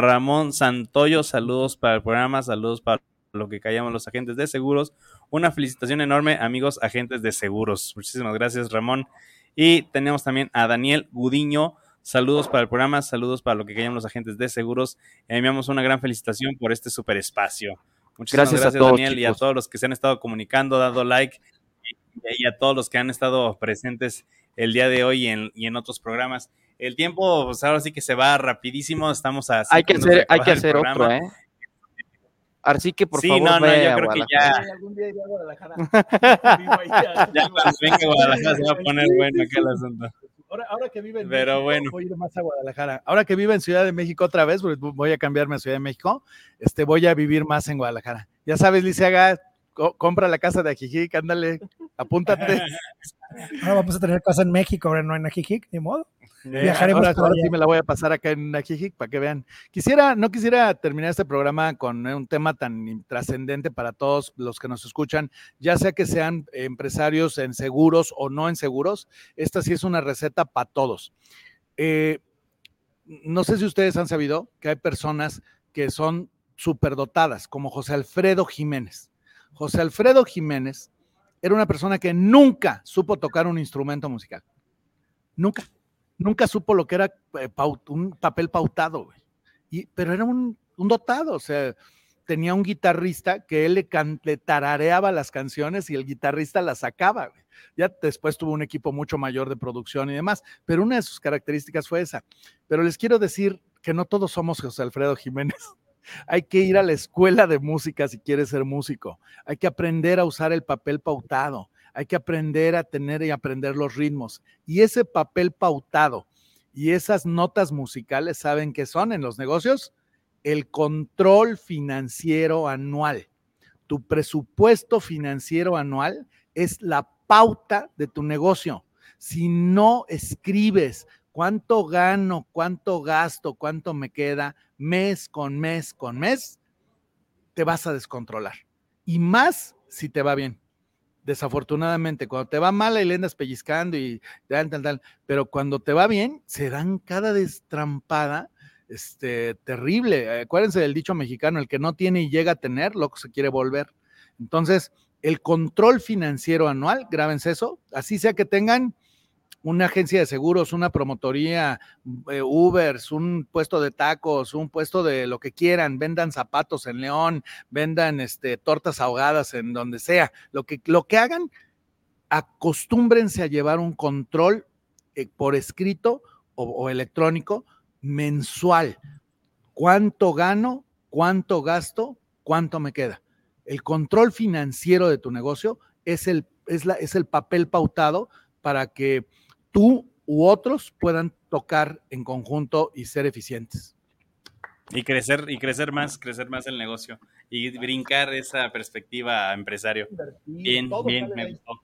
Ramón Santoyo, saludos para el programa, saludos para lo que callamos los agentes de seguros. Una felicitación enorme, amigos agentes de seguros. Muchísimas gracias, Ramón. Y tenemos también a Daniel Gudiño. Saludos para el programa, saludos para lo que querían los agentes de seguros. Enviamos una gran felicitación por este super espacio. Muchas gracias, a Daniel, y a todos los que se han estado comunicando, dando like, y, a todos los que han estado presentes el día de hoy y en, otros programas. El tiempo, pues ahora sí que se va rapidísimo, estamos a... Hay que hacer, hay que hacer otro, ¿eh? Así que por favor. Sí, no, no, yo creo que ya. Algún día iré a Guadalajara. [LAUGHS] ya cuando venga a Guadalajara se va a poner bueno aquel asunto. Ahora, que vive en Pero México, voy a ir más a Guadalajara. Ahora que vive en Ciudad de México otra vez, pues voy a cambiarme a Ciudad de México, este, voy a vivir más en Guadalajara. Ya sabes, Compra la casa de Ajijic, ándale, apúntate. [LAUGHS] Ahora vamos a tener casa en México, ahora no en Ajijic, ni modo. Eh, Viajaremos ahora, sí me la voy a pasar acá en Ajijic para que vean. Quisiera, no quisiera terminar este programa con un tema tan trascendente para todos los que nos escuchan, ya sea que sean empresarios en seguros o no en seguros. Esta sí es una receta para todos. Eh, no sé si ustedes han sabido que hay personas que son superdotadas, como José Alfredo Jiménez. José Alfredo Jiménez era una persona que nunca supo tocar un instrumento musical. Nunca nunca supo lo que era eh, un papel pautado, pero era un, dotado, o sea, tenía un guitarrista que él le, tarareaba las canciones y el guitarrista las sacaba. Ya después tuvo un equipo mucho mayor de producción y demás, pero una de sus características fue esa. Pero les quiero decir que no todos somos José Alfredo Jiménez. Hay que ir a la escuela de música si quieres ser músico. Hay que aprender a usar el papel pautado hay que aprender a tener y aprender los ritmos. Y ese papel pautado y esas notas musicales, ¿saben qué son en los negocios? El control financiero anual. Tu presupuesto financiero anual es la pauta de tu negocio. Si no escribes cuánto gano, cuánto gasto, cuánto me queda mes con mes con mes, te vas a descontrolar. Y más si te va bien desafortunadamente. Cuando te va mal, ahí le andas pellizcando y tal, tal, tal. Pero cuando te va bien, se dan cada destrampada. este, terrible. Acuérdense del dicho mexicano, el que no tiene y llega a tener, loco se quiere volver. Entonces, el control financiero anual, grábense eso, así sea que tengan una agencia de seguros, una promotoría, eh, Ubers, un puesto de tacos, un puesto de lo que quieran, vendan zapatos en León, vendan este, tortas ahogadas en donde sea, lo que, lo que hagan, acostúmbrense a llevar un control eh, por escrito o, o electrónico mensual. ¿Cuánto gano? ¿Cuánto gasto? ¿Cuánto me queda? El control financiero de tu negocio es el, es la, es el papel pautado para que tú u otros puedan tocar en conjunto y ser eficientes. Y crecer, y crecer más, crecer más el negocio y brincar esa perspectiva a empresario. Bien, bien, me gustó.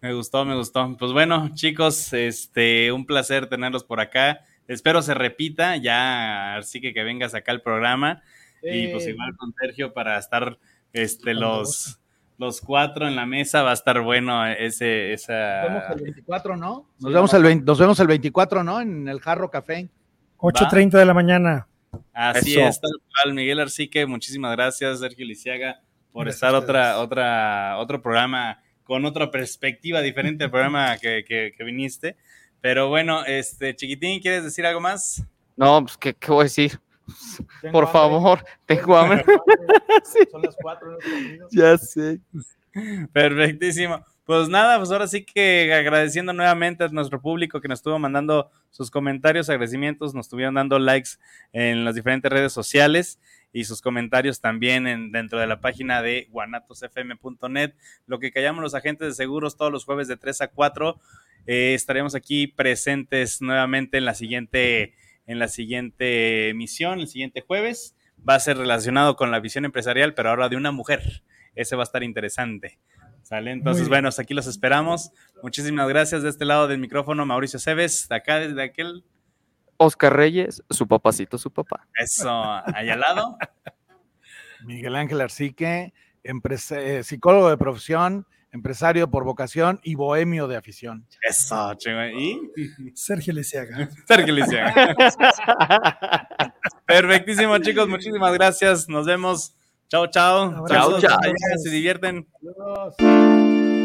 Me gustó, me gustó. Pues bueno, chicos, este, un placer tenerlos por acá. Espero se repita, ya así que que vengas acá al programa. Y pues igual con Sergio para estar este, los, los cuatro en la mesa, va a estar bueno ese, esa... Nos vemos el 24, ¿no? Nos, vemos, el 20, nos vemos el 24, ¿no? En el Jarro Café. 8.30 de la mañana. Así Eso. es, tal cual. Miguel Arcique, muchísimas gracias, Sergio Lisiaga, por gracias estar otra, otra, otro programa con otra perspectiva diferente al programa que, que, que, viniste. Pero bueno, este Chiquitín, ¿quieres decir algo más? No, pues, ¿qué, qué voy a decir? Tengo Por hambre. favor, tengo hambre. [LAUGHS] Son las cuatro. ya sé. Perfectísimo. Pues nada, pues ahora sí que agradeciendo nuevamente a nuestro público que nos estuvo mandando sus comentarios, agradecimientos, nos estuvieron dando likes en las diferentes redes sociales y sus comentarios también en, dentro de la página de guanatosfm.net. Lo que callamos los agentes de seguros todos los jueves de 3 a 4. Eh, estaremos aquí presentes nuevamente en la siguiente en la siguiente emisión, el siguiente jueves. Va a ser relacionado con la visión empresarial, pero ahora de una mujer. Ese va a estar interesante. ¿Sale? Entonces, bueno, aquí los esperamos. Muchísimas gracias de este lado del micrófono, Mauricio Cebes, de acá, desde aquel. Oscar Reyes, su papacito, su papá. Eso, allá al lado. [LAUGHS] Miguel Ángel Arcique, eh, psicólogo de profesión, empresario por vocación y bohemio de afición. Eso, chingo. ¿Y? Sergio Lisiaga. Sergio Lisiaga. [LAUGHS] Perfectísimo, chicos. Muchísimas gracias. Nos vemos. Chao, chao. Chao, chao. Se divierten. Adiós.